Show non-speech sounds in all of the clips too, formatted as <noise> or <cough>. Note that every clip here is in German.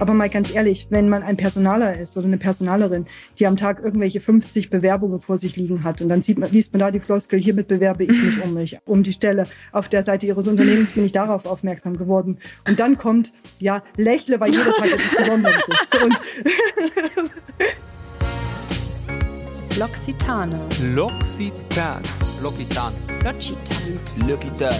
Aber mal ganz ehrlich, wenn man ein Personaler ist oder eine Personalerin, die am Tag irgendwelche 50 Bewerbungen vor sich liegen hat und dann sieht man, liest man da die Floskel, hiermit bewerbe ich mich um mich, um die Stelle. Auf der Seite ihres Unternehmens bin ich darauf aufmerksam geworden. Und dann kommt, ja, lächle, weil jeder Tag etwas Besonderes ist. Und <laughs> L'Occitane. L'Occitane. L'Occitane. L'Occitane. L'Occitane.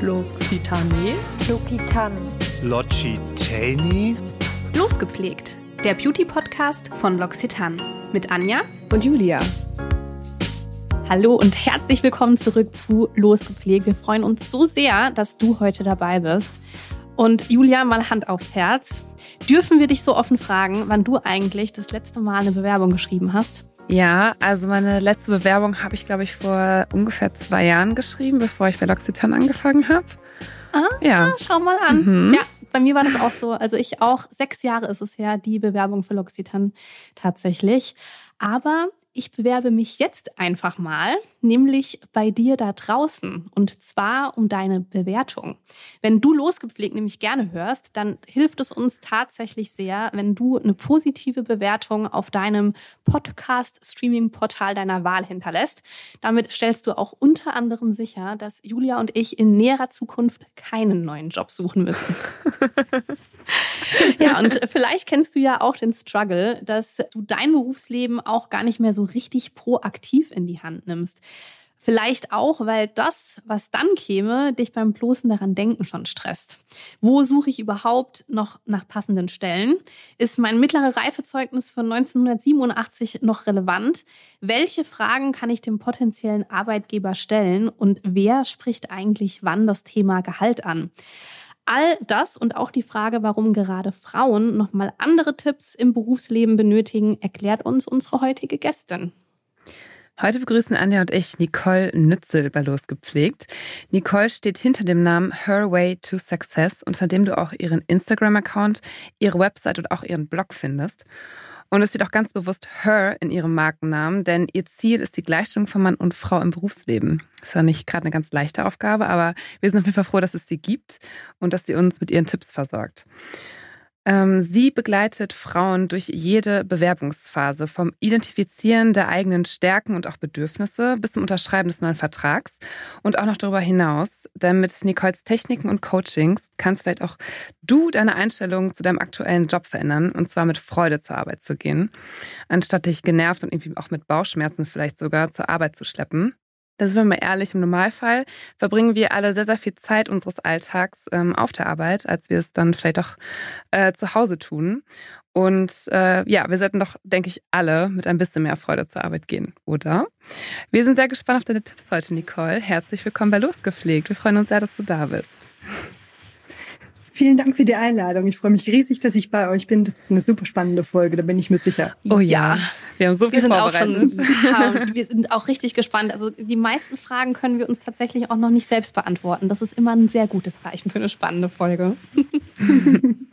L'Occitane. L'Occitane. L'Occitane? Losgepflegt, der Beauty-Podcast von L'Occitane mit Anja und Julia. Hallo und herzlich willkommen zurück zu Losgepflegt. Wir freuen uns so sehr, dass du heute dabei bist. Und Julia, mal Hand aufs Herz. Dürfen wir dich so offen fragen, wann du eigentlich das letzte Mal eine Bewerbung geschrieben hast? Ja, also meine letzte Bewerbung habe ich, glaube ich, vor ungefähr zwei Jahren geschrieben, bevor ich bei L'Occitane angefangen habe. Ah, ja. schau mal an. Mhm. Ja, bei mir war das auch so. Also ich auch, sechs Jahre ist es her, die Bewerbung für L'Occitane tatsächlich. Aber ich bewerbe mich jetzt einfach mal, nämlich bei dir da draußen und zwar um deine Bewertung. Wenn du losgepflegt nämlich gerne hörst, dann hilft es uns tatsächlich sehr, wenn du eine positive Bewertung auf deinem Podcast-Streaming-Portal deiner Wahl hinterlässt. Damit stellst du auch unter anderem sicher, dass Julia und ich in näherer Zukunft keinen neuen Job suchen müssen. <laughs> <laughs> ja, und vielleicht kennst du ja auch den Struggle, dass du dein Berufsleben auch gar nicht mehr so richtig proaktiv in die Hand nimmst. Vielleicht auch, weil das, was dann käme, dich beim bloßen daran denken schon stresst. Wo suche ich überhaupt noch nach passenden Stellen? Ist mein mittlere Reifezeugnis von 1987 noch relevant? Welche Fragen kann ich dem potenziellen Arbeitgeber stellen? Und wer spricht eigentlich wann das Thema Gehalt an? All das und auch die Frage, warum gerade Frauen nochmal andere Tipps im Berufsleben benötigen, erklärt uns unsere heutige Gästin. Heute begrüßen Anja und ich Nicole Nützel bei Losgepflegt. Nicole steht hinter dem Namen Her Way to Success, unter dem du auch ihren Instagram-Account, ihre Website und auch ihren Blog findest. Und es steht auch ganz bewusst Her in ihrem Markennamen, denn ihr Ziel ist die Gleichstellung von Mann und Frau im Berufsleben. Ist ja nicht gerade eine ganz leichte Aufgabe, aber wir sind auf jeden Fall froh, dass es sie gibt und dass sie uns mit ihren Tipps versorgt. Ähm, sie begleitet Frauen durch jede Bewerbungsphase, vom Identifizieren der eigenen Stärken und auch Bedürfnisse bis zum Unterschreiben des neuen Vertrags und auch noch darüber hinaus. Denn mit Nicoles Techniken und Coachings kannst vielleicht auch du deine Einstellung zu deinem aktuellen Job verändern und zwar mit Freude zur Arbeit zu gehen, anstatt dich genervt und irgendwie auch mit Bauchschmerzen vielleicht sogar zur Arbeit zu schleppen. Das sind wir mal ehrlich, im Normalfall verbringen wir alle sehr, sehr viel Zeit unseres Alltags ähm, auf der Arbeit, als wir es dann vielleicht auch äh, zu Hause tun. Und äh, ja, wir sollten doch, denke ich, alle mit ein bisschen mehr Freude zur Arbeit gehen, oder? Wir sind sehr gespannt auf deine Tipps heute, Nicole. Herzlich willkommen bei Losgepflegt. Wir freuen uns sehr, dass du da bist. Vielen Dank für die Einladung. Ich freue mich riesig, dass ich bei euch bin. Das ist eine super spannende Folge, da bin ich mir sicher. Oh ja, wir haben so viel wir sind vorbereitet. Auch schon, <laughs> ja, <laughs> wir sind auch richtig gespannt. Also die meisten Fragen können wir uns tatsächlich auch noch nicht selbst beantworten. Das ist immer ein sehr gutes Zeichen für eine spannende Folge. <laughs>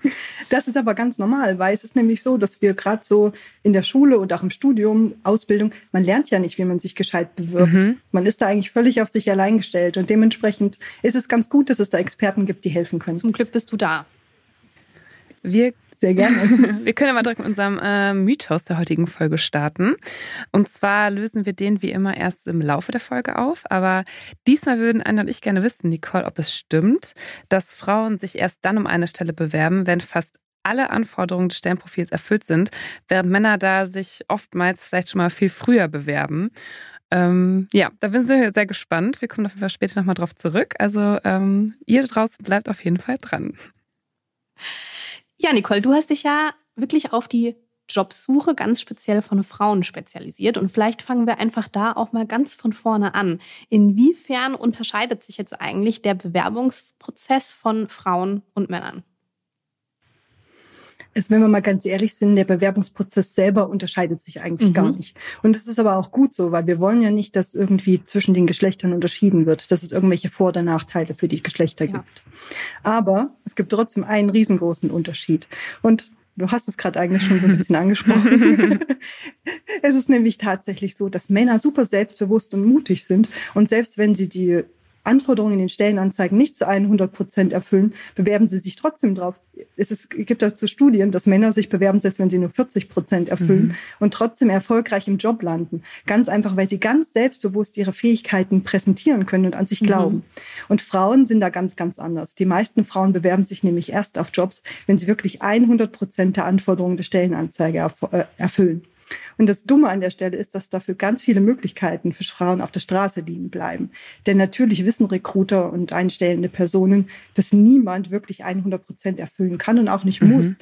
Das ist aber ganz normal, weil es ist nämlich so, dass wir gerade so in der Schule und auch im Studium, Ausbildung, man lernt ja nicht, wie man sich gescheit bewirbt. Mhm. Man ist da eigentlich völlig auf sich allein gestellt und dementsprechend ist es ganz gut, dass es da Experten gibt, die helfen können. Zum Glück bist du da. Wir sehr gerne. <laughs> Wir können mal direkt mit unserem äh, Mythos der heutigen Folge starten. Und zwar lösen wir den wie immer erst im Laufe der Folge auf. Aber diesmal würden Anna und ich gerne wissen, Nicole, ob es stimmt, dass Frauen sich erst dann um eine Stelle bewerben, wenn fast alle Anforderungen des Stellenprofils erfüllt sind, während Männer da sich oftmals vielleicht schon mal viel früher bewerben. Ähm, ja, da sind wir sehr gespannt. Wir kommen auf jeden Fall später nochmal drauf zurück. Also ähm, ihr draußen bleibt auf jeden Fall dran. Ja, Nicole, du hast dich ja wirklich auf die Jobsuche ganz speziell von Frauen spezialisiert. Und vielleicht fangen wir einfach da auch mal ganz von vorne an. Inwiefern unterscheidet sich jetzt eigentlich der Bewerbungsprozess von Frauen und Männern? Ist, wenn wir mal ganz ehrlich sind, der Bewerbungsprozess selber unterscheidet sich eigentlich mhm. gar nicht. Und das ist aber auch gut so, weil wir wollen ja nicht, dass irgendwie zwischen den Geschlechtern unterschieden wird, dass es irgendwelche Vor- oder Nachteile für die Geschlechter ja. gibt. Aber es gibt trotzdem einen riesengroßen Unterschied. Und Du hast es gerade eigentlich schon so ein bisschen <laughs> angesprochen. es ist nämlich tatsächlich so, dass Männer super selbstbewusst und mutig sind. Und selbst wenn sie die Anforderungen in den Stellenanzeigen nicht zu 100 Prozent erfüllen, bewerben sie sich trotzdem drauf. Es ist, gibt dazu Studien, dass Männer sich bewerben, selbst wenn sie nur 40 Prozent erfüllen mhm. und trotzdem erfolgreich im Job landen. Ganz einfach, weil sie ganz selbstbewusst ihre Fähigkeiten präsentieren können und an sich mhm. glauben. Und Frauen sind da ganz, ganz anders. Die meisten Frauen bewerben sich nämlich erst auf Jobs, wenn sie wirklich 100 Prozent der Anforderungen der Stellenanzeige äh, erfüllen. Und das Dumme an der Stelle ist, dass dafür ganz viele Möglichkeiten für Frauen auf der Straße liegen bleiben. Denn natürlich wissen Recruiter und einstellende Personen, dass niemand wirklich 100 Prozent erfüllen kann und auch nicht mhm. muss.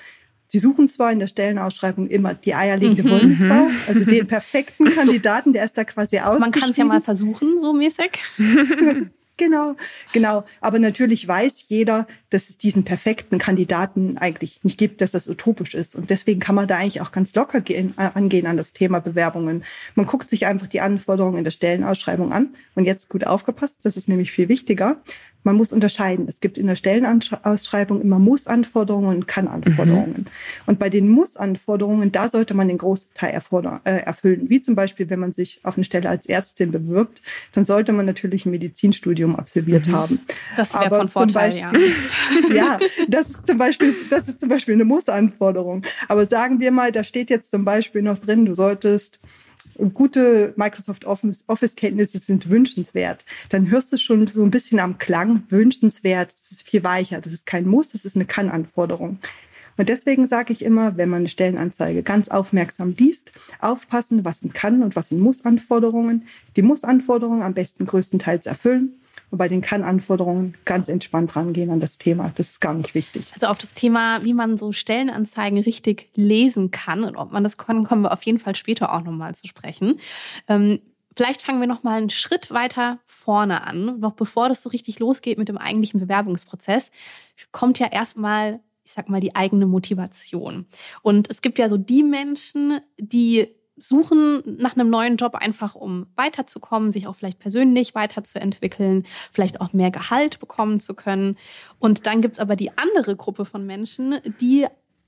Sie suchen zwar in der Stellenausschreibung immer die eierlegende mhm. Wollmilchsau, also den <laughs> perfekten Kandidaten, der ist da quasi aus. Man kann es ja mal versuchen, so mäßig. <laughs> Genau, genau. Aber natürlich weiß jeder, dass es diesen perfekten Kandidaten eigentlich nicht gibt, dass das utopisch ist. Und deswegen kann man da eigentlich auch ganz locker gehen, äh, angehen an das Thema Bewerbungen. Man guckt sich einfach die Anforderungen in der Stellenausschreibung an. Und jetzt gut aufgepasst, das ist nämlich viel wichtiger man muss unterscheiden. Es gibt in der Stellenausschreibung immer Muss-Anforderungen und Kann-Anforderungen. Mhm. Und bei den Muss-Anforderungen, da sollte man den großen Teil äh, erfüllen. Wie zum Beispiel, wenn man sich auf eine Stelle als Ärztin bewirbt, dann sollte man natürlich ein Medizinstudium absolviert mhm. haben. Das wäre von Vorteil, Beispiel, ja. <laughs> ja, das ist zum Beispiel, das ist zum Beispiel eine Muss-Anforderung. Aber sagen wir mal, da steht jetzt zum Beispiel noch drin, du solltest gute Microsoft Office-Kenntnisse sind wünschenswert, dann hörst du schon so ein bisschen am Klang, wünschenswert, das ist viel weicher, das ist kein Muss, das ist eine Kann-Anforderung. Und deswegen sage ich immer, wenn man eine Stellenanzeige ganz aufmerksam liest, aufpassen, was sind Kann- und was sind Muss-Anforderungen. Die Muss-Anforderungen am besten größtenteils erfüllen bei den Kann-Anforderungen ganz entspannt rangehen an das Thema. Das ist gar nicht wichtig. Also auf das Thema, wie man so Stellenanzeigen richtig lesen kann und ob man das kann, kommen wir auf jeden Fall später auch nochmal zu sprechen. Ähm, Vielleicht fangen wir noch mal einen Schritt weiter vorne an. Noch bevor das so richtig losgeht mit dem eigentlichen Bewerbungsprozess, kommt ja erstmal, ich sag mal, die eigene Motivation. Und es gibt ja so die Menschen, die suchen nach einem neuen Job einfach, um weiterzukommen, sich auch vielleicht persönlich weiterzuentwickeln, vielleicht auch mehr Gehalt bekommen zu können. Und dann gibt's aber die andere Gruppe von Menschen, die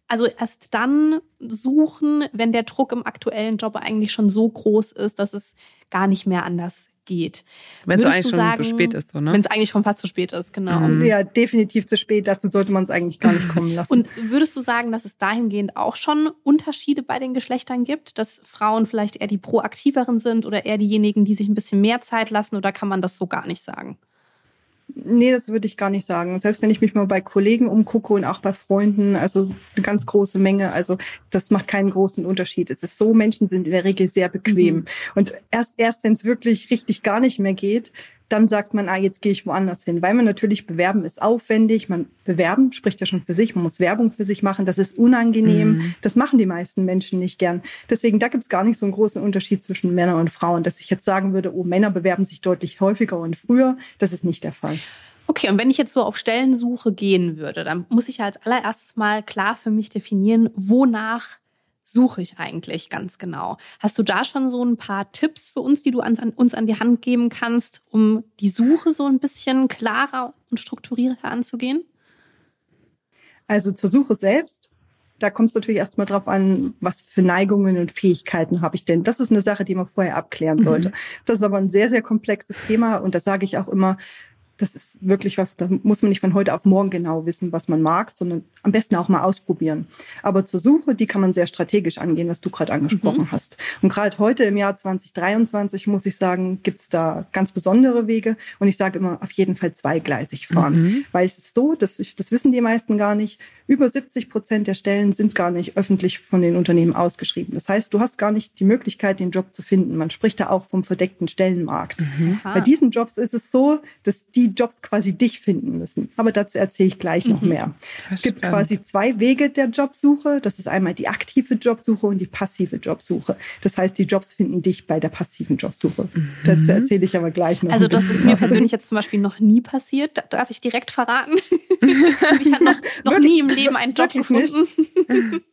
also erst dann suchen, wenn der Druck im aktuellen Job eigentlich schon so groß ist, dass es gar nicht mehr anders geht. Wenn es eigentlich schon sagen, zu spät ist, so, ne? Wenn es eigentlich schon fast zu spät ist, genau. Mhm. Ja, definitiv zu spät. Dazu sollte man es eigentlich gar nicht kommen lassen. Und würdest du sagen, dass es dahingehend auch schon Unterschiede bei den Geschlechtern gibt, dass Frauen vielleicht eher die proaktiveren sind oder eher diejenigen, die sich ein bisschen mehr Zeit lassen, oder kann man das so gar nicht sagen? Nee, das würde ich gar nicht sagen. Selbst wenn ich mich mal bei Kollegen umgucke und auch bei Freunden, also eine ganz große Menge, also das macht keinen großen Unterschied. Es ist so, Menschen sind in der Regel sehr bequem. Mhm. Und erst, erst wenn es wirklich richtig gar nicht mehr geht, dann sagt man, ah, jetzt gehe ich woanders hin. Weil man natürlich bewerben ist aufwendig. Man bewerben spricht ja schon für sich. Man muss Werbung für sich machen. Das ist unangenehm. Mhm. Das machen die meisten Menschen nicht gern. Deswegen, da gibt es gar nicht so einen großen Unterschied zwischen Männern und Frauen, dass ich jetzt sagen würde, oh, Männer bewerben sich deutlich häufiger und früher. Das ist nicht der Fall. Okay, und wenn ich jetzt so auf Stellensuche gehen würde, dann muss ich ja als allererstes mal klar für mich definieren, wonach suche ich eigentlich ganz genau? Hast du da schon so ein paar Tipps für uns, die du an, uns an die Hand geben kannst, um die Suche so ein bisschen klarer und strukturierter anzugehen? Also zur Suche selbst, da kommt es natürlich erstmal drauf an, was für Neigungen und Fähigkeiten habe ich denn. Das ist eine Sache, die man vorher abklären sollte. Mhm. Das ist aber ein sehr, sehr komplexes Thema und da sage ich auch immer, das ist wirklich was, da muss man nicht von heute auf morgen genau wissen, was man mag, sondern am besten auch mal ausprobieren. Aber zur Suche, die kann man sehr strategisch angehen, was du gerade angesprochen mhm. hast. Und gerade heute im Jahr 2023, muss ich sagen, gibt's da ganz besondere Wege. Und ich sage immer, auf jeden Fall zweigleisig fahren. Mhm. Weil es ist so, dass ich, das wissen die meisten gar nicht, über 70 Prozent der Stellen sind gar nicht öffentlich von den Unternehmen ausgeschrieben. Das heißt, du hast gar nicht die Möglichkeit, den Job zu finden. Man spricht da auch vom verdeckten Stellenmarkt. Mhm. Bei diesen Jobs ist es so, dass die Jobs quasi dich finden müssen. Aber dazu erzähle ich gleich mhm. noch mehr. Es gibt quasi zwei Wege der Jobsuche. Das ist einmal die aktive Jobsuche und die passive Jobsuche. Das heißt, die Jobs finden dich bei der passiven Jobsuche. Mhm. Dazu erzähle ich aber gleich noch. Also das ist mir persönlich jetzt zum Beispiel noch nie passiert. Darf ich direkt verraten? <laughs> ich habe noch, noch nie im Leben einen Job gefunden. <laughs>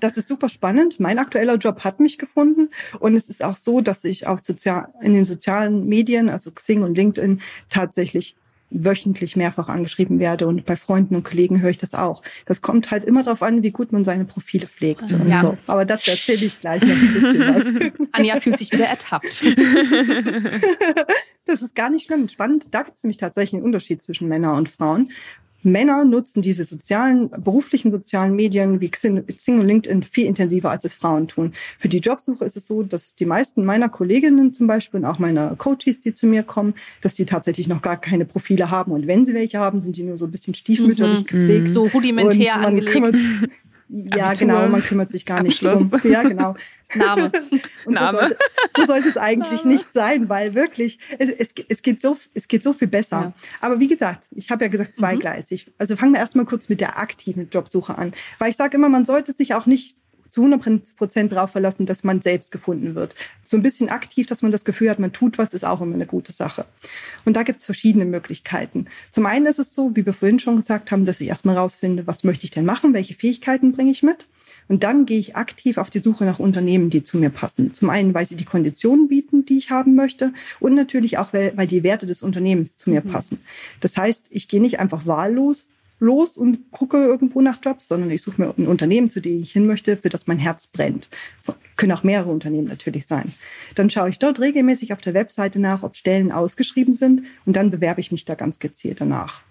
das ist super spannend. Mein aktueller Job hat mich gefunden. Und es ist auch so, dass ich auf sozial, in den sozialen Medien, also Xing und LinkedIn, tatsächlich wöchentlich mehrfach angeschrieben werde und bei Freunden und Kollegen höre ich das auch. Das kommt halt immer darauf an, wie gut man seine Profile pflegt Ja. so. Aber das erzähle ich gleich noch ein bisschen was. <laughs> Anja fühlt sich wieder ertappt. <laughs> Das ist gar nicht schlimm. Spannend. Da gibt es nämlich tatsächlich einen Unterschied zwischen Männern und Frauen. Männer nutzen diese sozialen, beruflichen sozialen Medien wie Xing und LinkedIn viel intensiver, als es Frauen tun. Für die Jobsuche ist es so, dass die meisten meiner Kolleginnen zum Beispiel und auch meiner Coaches, die zu mir kommen, dass die tatsächlich noch gar keine Profile haben. Und wenn sie welche haben, sind die nur so ein bisschen stiefmütterlich Mhm. gepflegt. So rudimentär angelegt. kümmert- Ja, Abitur. genau, man kümmert sich gar nicht Abschluss. drum. Ja, genau. Name. <laughs> Und Name. So, sollte, so sollte es eigentlich nicht sein, weil wirklich, es, es, es, geht, so, es geht so viel besser. Ja. Aber wie gesagt, ich habe ja gesagt zweigleisig. Also fangen wir erstmal kurz mit der aktiven Jobsuche an. Weil ich sage immer, man sollte sich auch nicht zu 100 Prozent darauf verlassen, dass man selbst gefunden wird. So ein bisschen aktiv, dass man das Gefühl hat, man tut was, ist auch immer eine gute Sache. Und da gibt es verschiedene Möglichkeiten. Zum einen ist es so, wie wir vorhin schon gesagt haben, dass ich erstmal rausfinde, was möchte ich denn machen, welche Fähigkeiten bringe ich mit. Und dann gehe ich aktiv auf die Suche nach Unternehmen, die zu mir passen. Zum einen, weil sie die Konditionen bieten, die ich haben möchte. Und natürlich auch, weil, weil die Werte des Unternehmens zu mir passen. Das heißt, ich gehe nicht einfach wahllos los und gucke irgendwo nach Jobs, sondern ich suche mir ein Unternehmen, zu dem ich hin möchte, für das mein Herz brennt. Können auch mehrere Unternehmen natürlich sein. Dann schaue ich dort regelmäßig auf der Webseite nach, ob Stellen ausgeschrieben sind und dann bewerbe ich mich da ganz gezielt danach.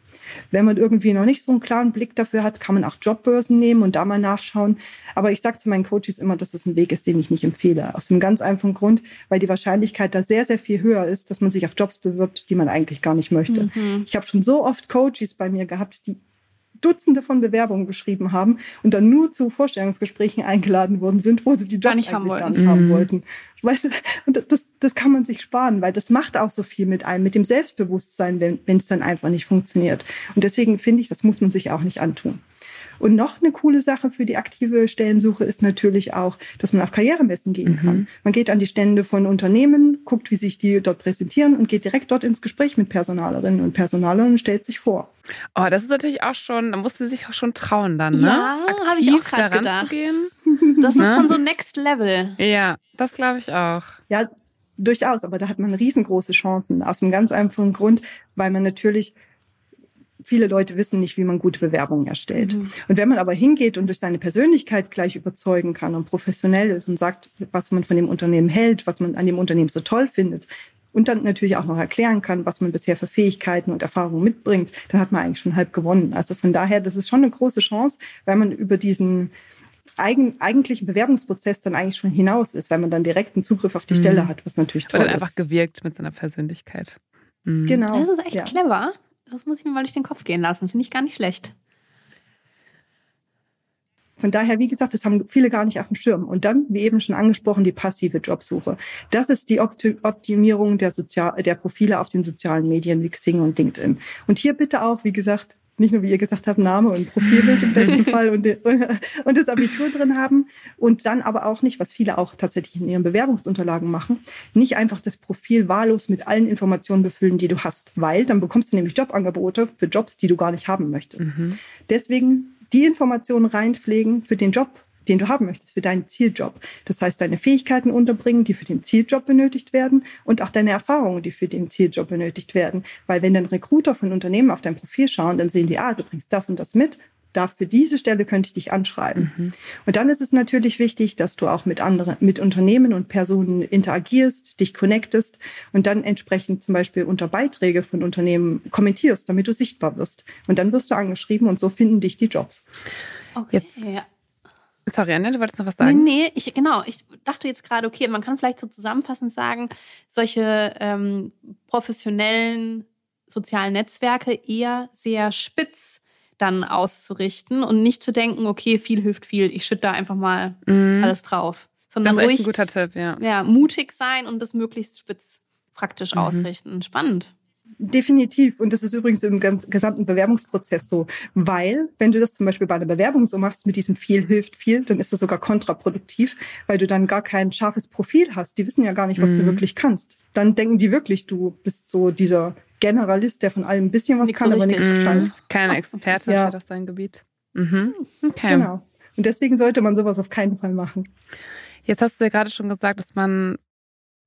Wenn man irgendwie noch nicht so einen klaren Blick dafür hat, kann man auch Jobbörsen nehmen und da mal nachschauen. Aber ich sage zu meinen Coaches immer, dass es ein Weg ist, den ich nicht empfehle. Aus einem ganz einfachen Grund, weil die Wahrscheinlichkeit da sehr, sehr viel höher ist, dass man sich auf Jobs bewirbt, die man eigentlich gar nicht möchte. Mhm. Ich habe schon so oft Coaches bei mir gehabt, die Dutzende von Bewerbungen geschrieben haben und dann nur zu Vorstellungsgesprächen eingeladen worden sind, wo sie die Gar Jobs nicht haben eigentlich gar wollten. nicht haben Mhm. wollten. Weißt du, und das, das kann man sich sparen, weil das macht auch so viel mit einem, mit dem Selbstbewusstsein, wenn wenn es dann einfach nicht funktioniert. Und deswegen finde ich, das muss man sich auch nicht antun. Und noch eine coole Sache für die aktive Stellensuche ist natürlich auch, dass man auf Karrieremessen gehen Mhm. kann. Man geht an die Stände von Unternehmen, guckt, wie sich die dort präsentieren und geht direkt dort ins Gespräch mit Personalerinnen und Personalern und stellt sich vor. Oh, das ist natürlich auch schon, da musst du sich auch schon trauen dann, ne? Ja, hab ich auch daran gedacht. zu gehen. Das ist Ne? schon so Next Level. Ja, das glaube ich auch. Ja, durchaus, aber da hat man riesengroße Chancen. Aus einem ganz einfachen Grund, weil man natürlich viele Leute wissen nicht, wie man gute Bewerbungen erstellt. Mhm. Und wenn man aber hingeht und durch seine Persönlichkeit gleich überzeugen kann und professionell ist und sagt, was man von dem Unternehmen hält, was man an dem Unternehmen so toll findet und dann natürlich auch noch erklären kann, was man bisher für Fähigkeiten und Erfahrungen mitbringt, dann hat man eigentlich schon halb gewonnen. Also von daher, das ist schon eine große Chance, weil man über diesen eigen, eigentlichen Bewerbungsprozess dann eigentlich schon hinaus ist, weil man dann direkt einen Zugriff auf die Mhm. Stelle hat, was natürlich toll dann ist. einfach gewirkt mit seiner Persönlichkeit. Mhm. Genau. Das ist echt ja. clever. Das muss ich mir mal durch den Kopf gehen lassen. Finde ich gar nicht schlecht. Von daher, wie gesagt, das haben viele gar nicht auf dem Schirm. Und dann, wie eben schon angesprochen, die passive Jobsuche. Das ist die Opti- Optimierung der, Sozial der Profile auf den sozialen Medien wie Xing und LinkedIn. Und hier bitte auch, wie gesagt, nicht nur, wie ihr gesagt habt, Name und Profilbild im besten <laughs> Fall und, und das Abitur drin haben. Und dann aber auch nicht, was viele auch tatsächlich in ihren Bewerbungsunterlagen machen, nicht einfach das Profil wahllos mit allen Informationen befüllen, die du hast. Weil dann bekommst du nämlich Jobangebote für Jobs, die du gar nicht haben möchtest. Mhm. Deswegen die Informationen reinpflegen für den Job, den du haben möchtest, für deinen Zieljob. Das heißt, deine Fähigkeiten unterbringen, die für den Zieljob benötigt werden und auch deine Erfahrungen, die für den Zieljob benötigt werden. Weil wenn dann Recruiter von Unternehmen auf dein Profil schauen, dann sehen die, ah, du bringst das und das mit. Da für diese Stelle könnte ich dich anschreiben. Mhm. Und dann ist es natürlich wichtig, dass du auch mit anderen, mit Unternehmen und Personen interagierst, dich connectest und dann entsprechend zum Beispiel unter Beiträge von Unternehmen kommentierst, damit du sichtbar wirst. Und dann wirst du angeschrieben und so finden dich die Jobs. Okay. Jetzt- ja. Sorry, Anja, du wolltest noch was Nee, sagen? nee, ich, genau. Ich dachte jetzt gerade, okay, man kann vielleicht so zusammenfassend sagen, solche ähm, professionellen sozialen Netzwerke eher sehr spitz dann auszurichten und nicht zu denken, okay, viel hilft viel, ich schütte da einfach mal Mhm. alles drauf. Das Sondern ist echt ruhig ein guter Tipp, ja. ja, mutig sein und das möglichst spitz praktisch Mhm. ausrichten. Spannend. Definitiv. Und das ist übrigens im gesamten Bewerbungsprozess so. Weil, wenn du das zum Beispiel bei einer Bewerbung so machst, mit diesem viel hilft viel, dann ist das sogar kontraproduktiv, weil du dann gar kein scharfes Profil hast. Die wissen ja gar nicht, was du Mhm. wirklich kannst. Dann denken die wirklich, du bist so dieser Generalist, der von allem ein bisschen was Nix kann, so aber nichts Mhm. scheint. Keine Experte Ja. für sein Gebiet. Mhm. Okay. Genau. Und deswegen sollte man sowas auf keinen Fall machen. Jetzt hast du ja gerade schon gesagt, dass man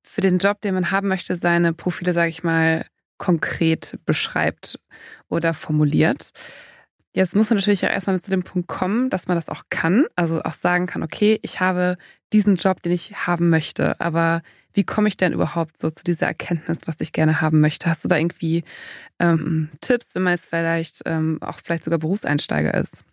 für den Job, den man haben möchte, seine Profile, sage ich mal, konkret beschreibt oder formuliert. Jetzt muss man natürlich auch erstmal zu dem Punkt kommen, dass man das auch kann, also auch sagen kann, okay, ich habe diesen Job, den ich haben möchte, aber wie komme ich denn überhaupt so zu dieser Erkenntnis, was ich gerne haben möchte? Hast du da irgendwie ähm, Tipps, wenn man jetzt vielleicht ähm, auch vielleicht sogar Berufseinsteiger ist?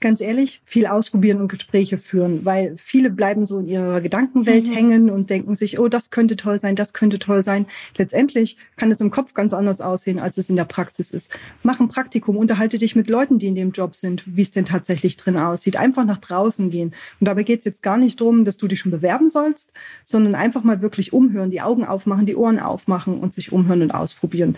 Ganz ehrlich, viel ausprobieren und Gespräche führen, weil viele bleiben so in ihrer Gedankenwelt mhm. hängen und denken sich, oh, das könnte toll sein, das könnte toll sein. Letztendlich kann es im Kopf ganz anders aussehen, als es in der Praxis ist. Mach ein Praktikum, unterhalte dich mit Leuten, die in dem Job sind, wie es denn tatsächlich drin aussieht. Einfach nach draußen gehen. Und dabei geht es jetzt gar nicht darum, dass du dich schon bewerben sollst, sondern einfach mal wirklich umhören, die Augen aufmachen, die Ohren aufmachen und sich umhören und ausprobieren.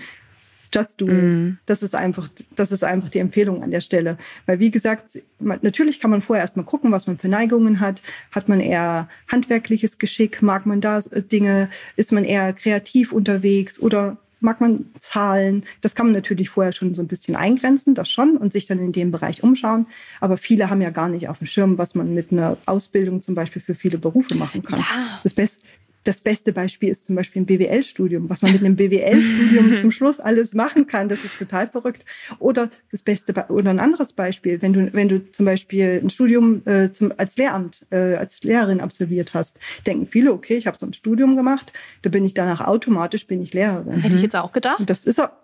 Just do Mm. Das ist einfach, das ist einfach die Empfehlung an der Stelle. Weil wie gesagt, natürlich kann man vorher erstmal gucken, was man für Neigungen hat. Hat man eher handwerkliches Geschick? Mag man da äh, Dinge? Ist man eher kreativ unterwegs oder mag man Zahlen? Das kann man natürlich vorher schon so ein bisschen eingrenzen, das schon, und sich dann in dem Bereich umschauen. Aber viele haben ja gar nicht auf dem Schirm, was man mit einer Ausbildung zum Beispiel für viele Berufe machen kann. Ja. Das, Beste, das beste Beispiel ist zum Beispiel ein BWL-Studium, was man mit einem BWL-Studium <laughs> zum Schluss alles machen kann. Das ist total verrückt. Oder das beste oder ein anderes Beispiel, wenn du wenn du zum Beispiel ein Studium äh, zum, als Lehramt äh, als Lehrerin absolviert hast, denken viele, okay, ich habe so ein Studium gemacht, da bin ich danach automatisch bin ich Lehrerin. Hätte ich jetzt auch gedacht. Das ist ja,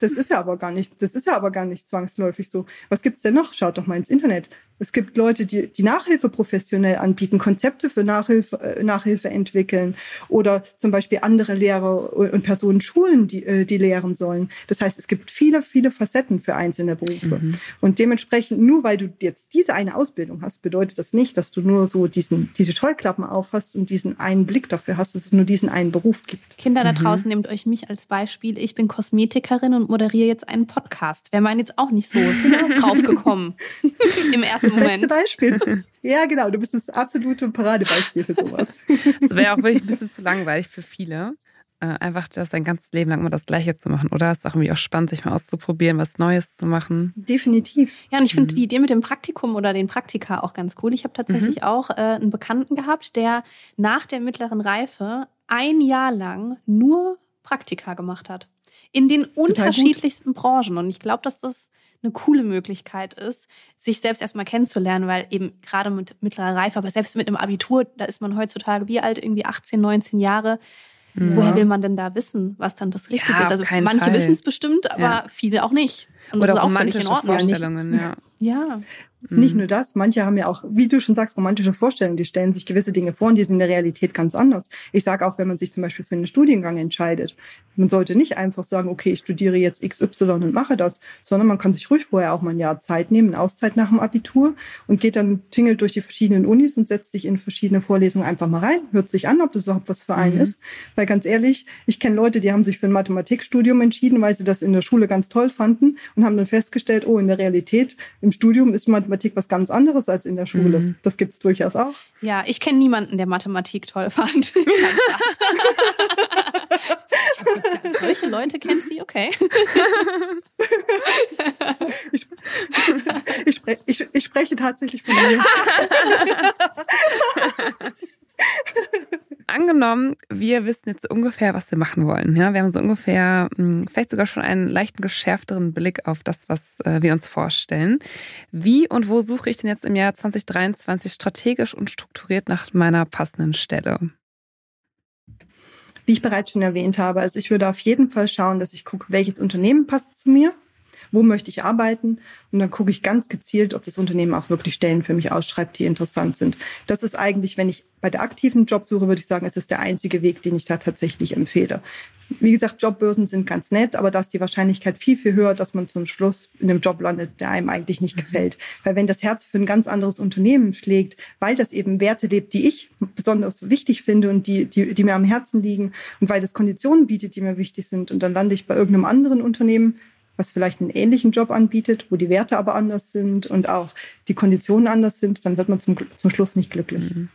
das ist ja aber gar nicht, das ist ja aber gar nicht zwangsläufig so. Was gibt's denn noch? Schaut doch mal ins Internet. Es gibt Leute, die die Nachhilfe professionell anbieten, Konzepte für Nachhilfe äh, Nachhilfe entwickeln oder zum Beispiel andere Lehrer und Personen schulen, die, äh, die lehren sollen. Das heißt, es gibt viele, viele Facetten für einzelne Berufe. Mhm. Und dementsprechend, nur weil du jetzt diese eine Ausbildung hast, bedeutet das nicht, dass du nur so diesen, diese Scheuklappen aufhast und diesen einen Blick dafür hast, dass es nur diesen einen Beruf gibt. Kinder da mhm. draußen, nehmt euch mich als Beispiel. Ich bin Kosmetikerin und moderiere jetzt einen Podcast. Wäre man jetzt auch nicht so <laughs> drauf gekommen im ersten das Moment. Das beste Beispiel. <laughs> Ja, genau. Du bist das absolute Paradebeispiel für sowas. Das wäre auch wirklich ein bisschen zu langweilig für viele. Äh, einfach das sein ganzes Leben lang immer das Gleiche zu machen. Oder es ist auch irgendwie auch spannend, sich mal auszuprobieren, was Neues zu machen. Definitiv. Ja, und ich finde mhm. die Idee mit dem Praktikum oder den Praktika auch ganz cool. Ich habe tatsächlich mhm. auch äh, einen Bekannten gehabt, der nach der mittleren Reife ein Jahr lang nur Praktika gemacht hat. In den unterschiedlichsten gut. Branchen. Und ich glaube, dass das eine coole Möglichkeit ist, sich selbst erstmal kennenzulernen, weil eben gerade mit mittlerer Reife, aber selbst mit einem Abitur, da ist man heutzutage wie alt, irgendwie 18, 19 Jahre. Ja. Woher will man denn da wissen, was dann das Richtige ja, ist? Also manche wissen es bestimmt, aber ja. viele auch nicht. Und Oder das ist auch Ordnung. Vorstellungen, ja. Ja. Nicht mhm. nur das, manche haben ja auch, wie du schon sagst, romantische Vorstellungen. Die stellen sich gewisse Dinge vor und die sind in der Realität ganz anders. Ich sage auch, wenn man sich zum Beispiel für einen Studiengang entscheidet, man sollte nicht einfach sagen, okay, ich studiere jetzt XY und mache das, sondern man kann sich ruhig vorher auch mal ein Jahr Zeit nehmen, Auszeit nach dem Abitur und geht dann tingelt durch die verschiedenen Unis und setzt sich in verschiedene Vorlesungen einfach mal rein, hört sich an, ob das überhaupt was für einen mhm. ist. Weil ganz ehrlich, ich kenne Leute, die haben sich für ein Mathematikstudium entschieden, weil sie das in der Schule ganz toll fanden und haben dann festgestellt, oh, in der Realität, im Studium ist Mathematik was ganz anderes als in der Schule. Mhm. Das gibt es durchaus auch. Ja, ich kenne niemanden, der Mathematik toll fand. <laughs> Gedacht, solche Leute kennt sie, okay. ich, ich, spre ich, ich spreche tatsächlich von mir. <laughs> Angenommen, wir wissen jetzt ungefähr, was wir machen wollen. Ja, wir haben so ungefähr hm, vielleicht sogar schon einen leichten geschärfteren Blick auf das, was äh, wir uns vorstellen. Wie und wo suche ich denn jetzt im Jahr 2023 strategisch und strukturiert nach meiner passenden Stelle? Wie ich bereits schon erwähnt habe, also ich würde auf jeden Fall schauen, dass ich gucke, welches Unternehmen passt zu mir wo möchte ich arbeiten und dann gucke ich ganz gezielt, ob das Unternehmen auch wirklich Stellen für mich ausschreibt, die interessant sind. Das ist eigentlich, wenn ich bei der aktiven Jobsuche würde ich sagen, es ist der einzige Weg, den ich da tatsächlich empfehle. Wie gesagt, Jobbörsen sind ganz nett, aber da ist die Wahrscheinlichkeit viel, viel höher, dass man zum Schluss in einem Job landet, der einem eigentlich nicht mhm. gefällt. Weil wenn das Herz für ein ganz anderes Unternehmen schlägt, weil das eben Werte lebt, die ich besonders wichtig finde und die, die, die mir am Herzen liegen und weil das Konditionen bietet, die mir wichtig sind und dann lande ich bei irgendeinem anderen Unternehmen, was vielleicht einen ähnlichen Job anbietet, wo die Werte aber anders sind und auch die Konditionen anders sind, dann wird man zum, zum Schluss nicht glücklich. Mhm.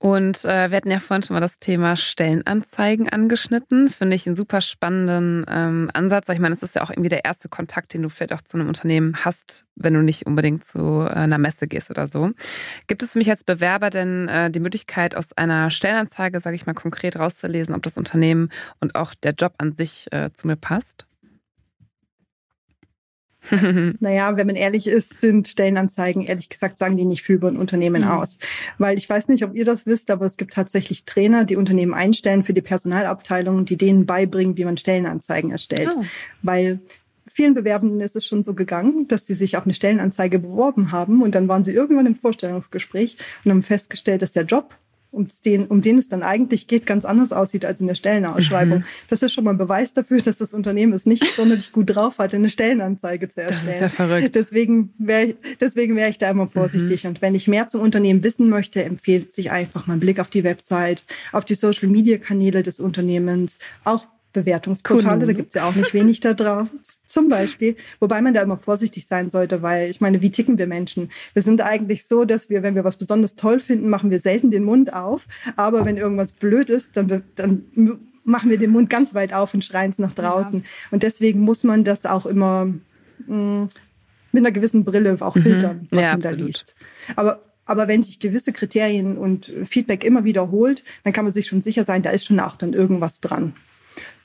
Und äh, wir hatten ja vorhin schon mal das Thema Stellenanzeigen angeschnitten. Finde ich einen super spannenden ähm, Ansatz. Ich meine, es ist ja auch irgendwie der erste Kontakt, den du vielleicht auch zu einem Unternehmen hast, wenn du nicht unbedingt zu äh, einer Messe gehst oder so. Gibt es für mich als Bewerber denn äh, die Möglichkeit, aus einer Stellenanzeige, sage ich mal, konkret rauszulesen, ob das Unternehmen und auch der Job an sich äh, zu mir passt? Naja, wenn man ehrlich ist, sind Stellenanzeigen, ehrlich gesagt, sagen die nicht viel über ein Unternehmen mhm. aus. Weil ich weiß nicht, ob ihr das wisst, aber es gibt tatsächlich Trainer, die Unternehmen einstellen für die Personalabteilung, die denen beibringen, wie man Stellenanzeigen erstellt. Oh. Weil vielen Bewerbenden ist es schon so gegangen, dass sie sich auf eine Stellenanzeige beworben haben und dann waren sie irgendwann im Vorstellungsgespräch und haben festgestellt, dass der Job um den, um den es dann eigentlich geht, ganz anders aussieht als in der Stellenausschreibung. Mhm. Das ist schon mal ein Beweis dafür, dass das Unternehmen es nicht sonderlich gut drauf hat, eine Stellenanzeige zu erstellen. Das ist ja verrückt. Deswegen wäre ich, deswegen wäre ich da immer vorsichtig. Mhm. Und wenn ich mehr zum Unternehmen wissen möchte, empfiehlt sich einfach mal ein Blick auf die Website, auf die Social Media Kanäle des Unternehmens, auch Bewertungsportale, da gibt es ja auch nicht wenig da draußen, zum Beispiel. Wobei man da immer vorsichtig sein sollte, weil ich meine, wie ticken wir Menschen? Wir sind eigentlich so, dass wir, wenn wir was besonders toll finden, machen wir selten den Mund auf. Aber wenn irgendwas blöd ist, dann, dann machen wir den Mund ganz weit auf und schreien es nach draußen. Ja. Und deswegen muss man das auch immer mh, mit einer gewissen Brille auch mhm. filtern, was ja, man da liest. Aber aber wenn sich gewisse Kriterien und Feedback immer wiederholt, dann kann man sich schon sicher sein, da ist schon auch dann irgendwas dran.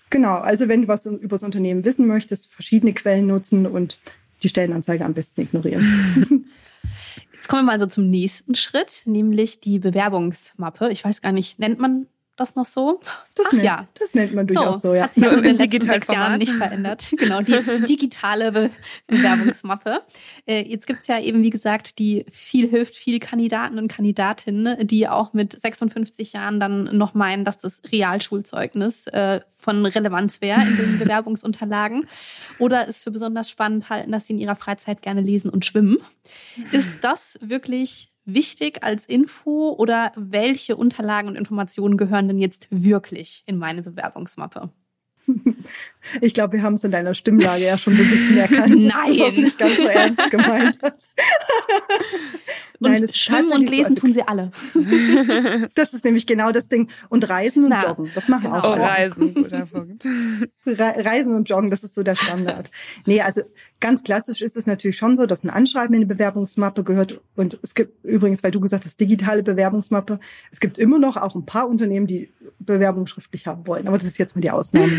Genau, also wenn du was über das Unternehmen wissen möchtest, verschiedene Quellen nutzen und die Stellenanzeige am besten ignorieren. <laughs> Jetzt kommen wir mal so zum nächsten Schritt, nämlich die Bewerbungsmappe. Ich weiß gar nicht, nennt man das noch so? Das, Ach, nennt, ja. das nennt man durchaus so, so ja. Hat sich also <laughs> in den letzten sechs Jahren nicht verändert. Genau, die, die <laughs> digitale Be Bewerbungsmappe. Äh, jetzt gibt es ja eben, wie gesagt, die viel hilft viel Kandidaten und Kandidatinnen, die auch mit 56 Jahren dann noch meinen, dass das Realschulzeugnis äh, von Relevanz wäre in den <laughs> Bewerbungsunterlagen. Oder es für besonders spannend halten, dass sie in ihrer Freizeit gerne lesen und schwimmen. Ist das wirklich wichtig als Info oder welche Unterlagen und Informationen gehören denn jetzt wirklich in meine Bewerbungsmappe? <laughs> Ich glaube, wir haben es in deiner Stimmlage ja schon so ein bisschen erkannt. Nein. Das nicht ganz so ernst gemeint hast. <laughs> Nein, schwimmen und lesen so, tun sie alle. <laughs> Das ist nämlich genau das Ding. Und Reisen und Na, Joggen, das machen genau. auch. Oh, Reisen, guter Punkt. Reisen und Joggen, das ist so der Standard. Nee, also ganz klassisch ist es natürlich schon so, dass ein Anschreiben in die Bewerbungsmappe gehört. Und es gibt übrigens, weil du gesagt hast, digitale Bewerbungsmappe, es gibt immer noch auch ein paar Unternehmen, die Bewerbung schriftlich haben wollen. Aber das ist jetzt mal die Ausnahme.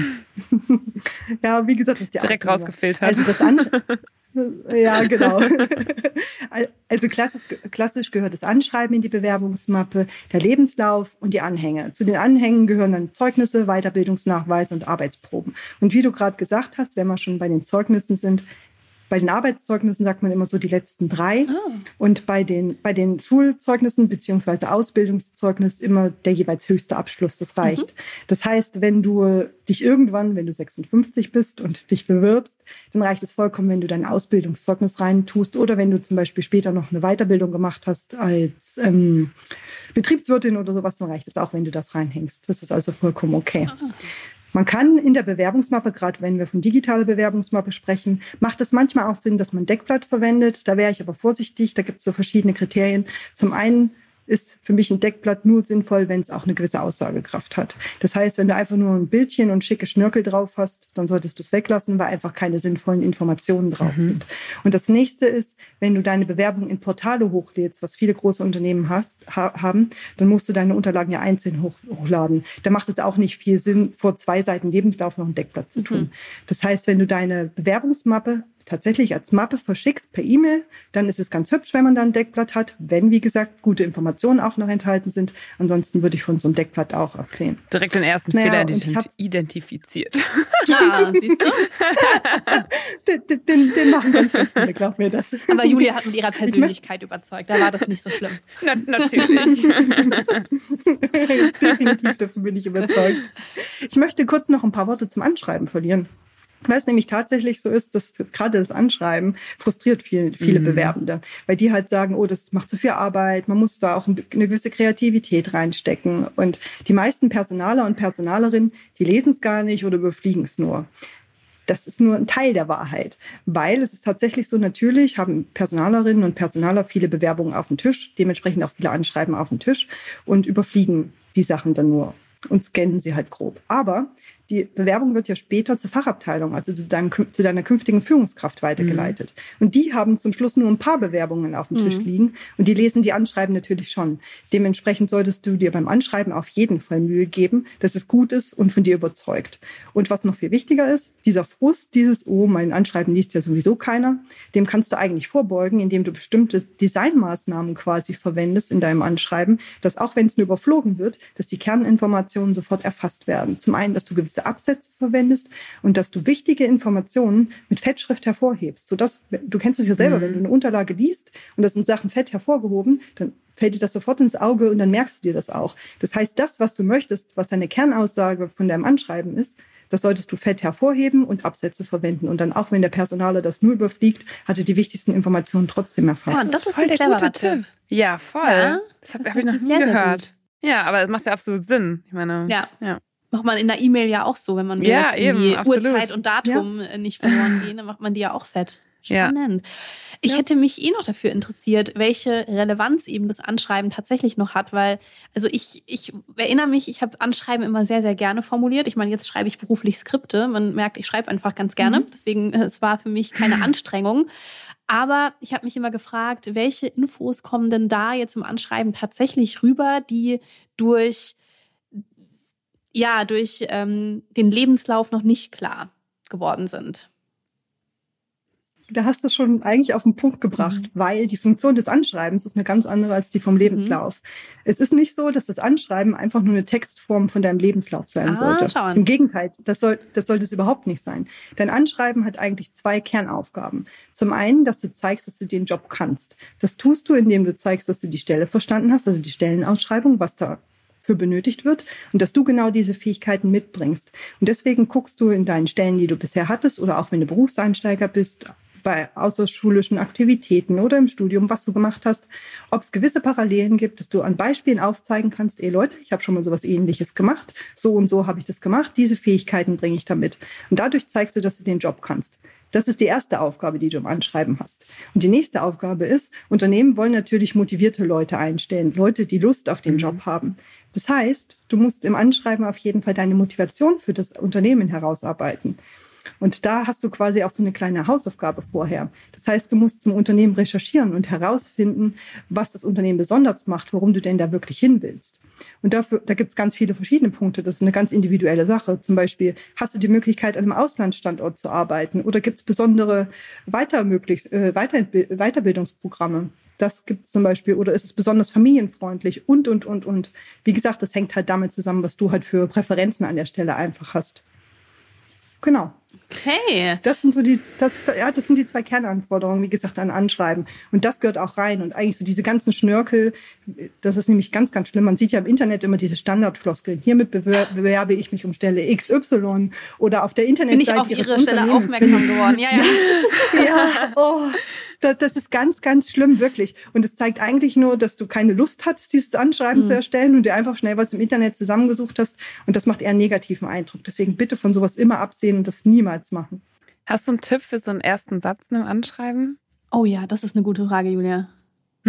<laughs> ja, wie gesagt, das ist die Direkt Ausnahme. rausgefiltert. Also das Anschreiben. <laughs> Ja, genau. <laughs> Also klassisch, klassisch gehört das Anschreiben in die Bewerbungsmappe, der Lebenslauf und die Anhänge. Zu den Anhängen gehören dann Zeugnisse, Weiterbildungsnachweise und Arbeitsproben. Und wie du gerade gesagt hast, wenn wir schon bei den Zeugnissen sind, bei den Arbeitszeugnissen sagt man immer so die letzten drei. Oh. Und bei den, bei den Schulzeugnissen beziehungsweise Ausbildungszeugnis immer der jeweils höchste Abschluss. Das reicht. Mhm. Das heißt, wenn du dich irgendwann, wenn du 56 bist und dich bewirbst, dann reicht es vollkommen, wenn du dein Ausbildungszeugnis reintust oder wenn du zum Beispiel später noch eine Weiterbildung gemacht hast als ähm, Betriebswirtin oder sowas, dann reicht es auch, wenn du das reinhängst. Das ist also vollkommen okay. Ah. Man kann in der Bewerbungsmappe, gerade wenn wir von digitaler Bewerbungsmappe sprechen, macht es manchmal auch Sinn, dass man Deckblatt verwendet. Da wäre ich aber vorsichtig. Da gibt es so verschiedene Kriterien. Zum einen ist für mich ein Deckblatt nur sinnvoll, wenn es auch eine gewisse Aussagekraft hat. Das heißt, wenn du einfach nur ein Bildchen und schicke Schnörkel drauf hast, dann solltest du es weglassen, weil einfach keine sinnvollen Informationen drauf mhm. sind. Und das nächste ist, wenn du deine Bewerbung in Portale hochlädst, was viele große Unternehmen hast, ha haben, dann musst du deine Unterlagen ja einzeln hoch, hochladen. Da macht es auch nicht viel Sinn, vor zwei Seiten Lebenslauf noch ein Deckblatt zu tun. Mhm. Das heißt, wenn du deine Bewerbungsmappe tatsächlich als Mappe verschickst per E-Mail, dann ist es ganz hübsch, wenn man da ein Deckblatt hat, wenn, wie gesagt, gute Informationen auch noch enthalten sind. Ansonsten würde ich von so einem Deckblatt auch absehen. Direkt den ersten naja, Fehler identifiziert. <laughs> Ja, siehst du? <laughs> den, den, den, machen ganz, ganz viele, glaub mir das. Aber Julia hat mit ihrer Persönlichkeit überzeugt, da war das nicht so schlimm. Na, natürlich. <laughs> Definitiv davon bin ich überzeugt. Ich möchte kurz noch ein paar Worte zum Anschreiben verlieren. Weil es nämlich tatsächlich so ist, dass gerade das Anschreiben frustriert viel, viele mhm. Bewerbende, weil die halt sagen, oh, das macht zu viel Arbeit, man muss da auch eine gewisse Kreativität reinstecken. Und die meisten Personaler und Personalerinnen, die lesen es gar nicht oder überfliegen es nur. Das ist nur ein Teil der Wahrheit, weil es ist tatsächlich so, natürlich haben Personalerinnen und Personaler viele Bewerbungen auf dem Tisch, dementsprechend auch viele Anschreiben auf dem Tisch und überfliegen die Sachen dann nur und scannen sie halt grob. Aber die Bewerbung wird ja später zur Fachabteilung, also zu, deinem, zu deiner künftigen Führungskraft weitergeleitet. Mhm. Und die haben zum Schluss nur ein paar Bewerbungen auf dem mhm. Tisch liegen und die lesen die Anschreiben natürlich schon. Dementsprechend solltest du dir beim Anschreiben auf jeden Fall Mühe geben, dass es gut ist und von dir überzeugt. Und was noch viel wichtiger ist, dieser Frust, dieses, oh, mein Anschreiben liest ja sowieso keiner, dem kannst du eigentlich vorbeugen, indem du bestimmte Designmaßnahmen quasi verwendest in deinem Anschreiben, dass auch wenn es nur überflogen wird, dass die Kerninformationen sofort erfasst werden. Zum einen, dass du gewisse gewisse Absätze verwendest und dass du wichtige Informationen mit Fettschrift hervorhebst, sodass, du kennst es ja selber, mhm. wenn du eine Unterlage liest und das sind Sachen fett hervorgehoben, dann fällt dir das sofort ins Auge und dann merkst du dir das auch. Das heißt, das, was du möchtest, was deine Kernaussage von deinem Anschreiben ist, das solltest du fett hervorheben und Absätze verwenden. Und dann, auch wenn der Personaler das nur überfliegt, hatte die wichtigsten Informationen trotzdem erfasst. Ja, das ist voll ein cleverer Tipp. Ja, voll. Ja, das habe hab ich noch nie gehört. Ja, aber es macht ja absolut Sinn. Ich meine, ja. ja macht man in der E-Mail ja auch so, wenn man will, ja, dass eben, Uhrzeit und Datum ja. nicht verloren gehen, dann macht man die ja auch fett. Spannend. Ja. Ich ja. hätte mich eh noch dafür interessiert, welche Relevanz eben das Anschreiben tatsächlich noch hat, weil, also ich, ich erinnere mich, ich habe Anschreiben immer sehr, sehr gerne formuliert. Ich meine, jetzt schreibe ich beruflich Skripte. Man merkt, ich schreibe einfach ganz gerne. Mhm. Deswegen, es war für mich keine <laughs> Anstrengung. Aber ich habe mich immer gefragt, welche Infos kommen denn da jetzt im Anschreiben tatsächlich rüber, die durch ja durch ähm, den Lebenslauf noch nicht klar geworden sind. Da hast du schon eigentlich auf den Punkt gebracht, mhm. weil die Funktion des Anschreibens ist eine ganz andere als die vom Lebenslauf. Mhm. Es ist nicht so, dass das Anschreiben einfach nur eine Textform von deinem Lebenslauf sein ah, sollte. Schauen. Im Gegenteil, das, soll, das sollte es überhaupt nicht sein. Dein Anschreiben hat eigentlich zwei Kernaufgaben. Zum einen, dass du zeigst, dass du den Job kannst. Das tust du, indem du zeigst, dass du die Stelle verstanden hast, also die Stellenausschreibung, was da für benötigt wird und dass du genau diese Fähigkeiten mitbringst. Und deswegen guckst du in deinen Stellen, die du bisher hattest oder auch wenn du Berufseinsteiger bist, bei außerschulischen Aktivitäten oder im Studium, was du gemacht hast, ob es gewisse Parallelen gibt, dass du an Beispielen aufzeigen kannst, ey Leute, ich habe schon mal sowas ähnliches gemacht, so und so habe ich das gemacht, diese Fähigkeiten bringe ich damit. Und dadurch zeigst du, dass du den Job kannst. Das ist die erste Aufgabe, die du im Anschreiben hast. Und die nächste Aufgabe ist, Unternehmen wollen natürlich motivierte Leute einstellen, Leute, die Lust auf den mhm. Job haben. Das heißt, du musst im Anschreiben auf jeden Fall deine Motivation für das Unternehmen herausarbeiten. Und da hast du quasi auch so eine kleine Hausaufgabe vorher. Das heißt, du musst zum Unternehmen recherchieren und herausfinden, was das Unternehmen besonders macht, warum du denn da wirklich hin willst. Und dafür, da gibt es ganz viele verschiedene Punkte. Das ist eine ganz individuelle Sache. Zum Beispiel, hast du die Möglichkeit, an einem Auslandsstandort zu arbeiten? Oder gibt es besondere Weiter äh, Weiterbildungsprogramme? Das gibt es zum Beispiel. Oder ist es besonders familienfreundlich? Und, und, und, und. Wie gesagt, das hängt halt damit zusammen, was du halt für Präferenzen an der Stelle einfach hast. Genau. Okay. Das sind so die, das, ja, das sind die zwei Kernanforderungen, wie gesagt, an Anschreiben. Und das gehört auch rein. Und eigentlich so diese ganzen Schnörkel, das ist nämlich ganz, ganz schlimm. Man sieht ja im Internet immer diese Standardfloskeln. Hiermit bewerbe ich mich um Stelle XY oder auf der Internetseite. Bin ich auf Ihre Stelle aufmerksam geworden. Ja, ja. <laughs> ja, oh, das, das ist ganz, ganz schlimm, wirklich. Und es zeigt eigentlich nur, dass du keine Lust hattest, dieses Anschreiben mhm. zu erstellen und dir einfach schnell was im Internet zusammengesucht hast. Und das macht eher einen negativen Eindruck. Deswegen bitte von sowas immer absehen und das niemals machen. Hast du einen Tipp für so einen ersten Satz im Anschreiben? Oh ja, das ist eine gute Frage, Julia. <laughs>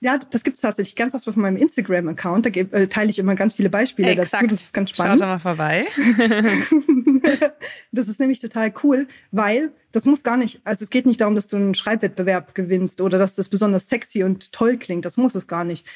Ja, das gibt es tatsächlich ganz oft auf meinem Instagram-Account. Da äh, teile ich immer ganz viele Beispiele Exakt. dazu. Das ist ganz spannend. Schaut da mal vorbei. <laughs> <laughs> <laughs> das ist nämlich total cool, weil das muss gar nicht, also es geht nicht darum, dass du einen Schreibwettbewerb gewinnst oder dass das besonders sexy und toll klingt. Das muss es gar nicht.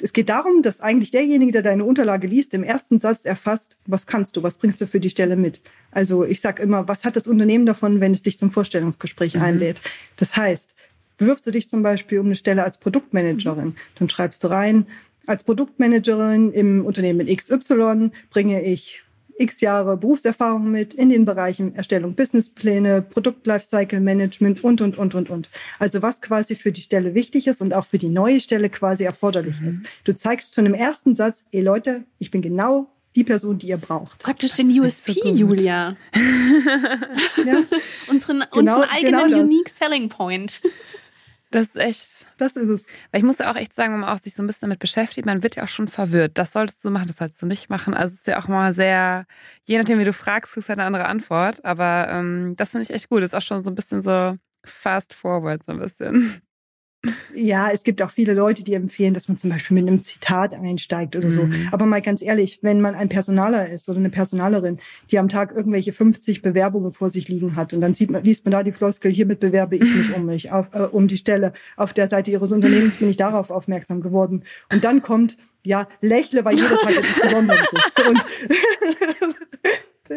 Es geht darum, dass eigentlich derjenige, der deine Unterlage liest, im ersten Satz erfasst, was kannst du, was bringst du für die Stelle mit. Also ich sage immer, was hat das Unternehmen davon, wenn es dich zum Vorstellungsgespräch mhm. einlädt? Das heißt, Bewirbst du dich zum Beispiel um eine Stelle als Produktmanagerin, mhm. dann schreibst du rein, als Produktmanagerin im Unternehmen XY bringe ich x Jahre Berufserfahrung mit in den Bereichen Erstellung Businesspläne, Produkt-Lifecycle Management und, und, und, und, und. Also was quasi für die Stelle wichtig ist und auch für die neue Stelle quasi erforderlich mhm. ist. Du zeigst schon im ersten Satz, ey Leute, ich bin genau die Person, die ihr braucht. Praktisch den USP, Julia. ja? <laughs> unseren, genau, unseren eigenen genau Unique Selling Point. Das ist echt. Das ist es. Weil ich muss ja auch echt sagen, wenn man auch sich so ein bisschen damit beschäftigt, man wird ja auch schon verwirrt. Das solltest du machen, das solltest du nicht machen. Also es ist ja auch mal sehr, je nachdem, wie du fragst, kriegst du eine andere Antwort. Aber ähm, das finde ich echt gut. Das ist auch schon so ein bisschen so fast forward, so ein bisschen. Ja, es gibt auch viele Leute, die empfehlen, dass man zum Beispiel mit einem Zitat einsteigt oder so. Mhm. Aber mal ganz ehrlich, wenn man ein Personaler ist oder eine Personalerin, die am Tag irgendwelche 50 Bewerbungen vor sich liegen hat und dann sieht man, liest man da die Floskel, hiermit bewerbe ich mich <laughs> um mich, auf, äh, um die Stelle. Auf der Seite ihres Unternehmens bin ich darauf aufmerksam geworden. Und dann kommt, ja, lächle, weil jeder Tag etwas Besonderes ist. Und <laughs>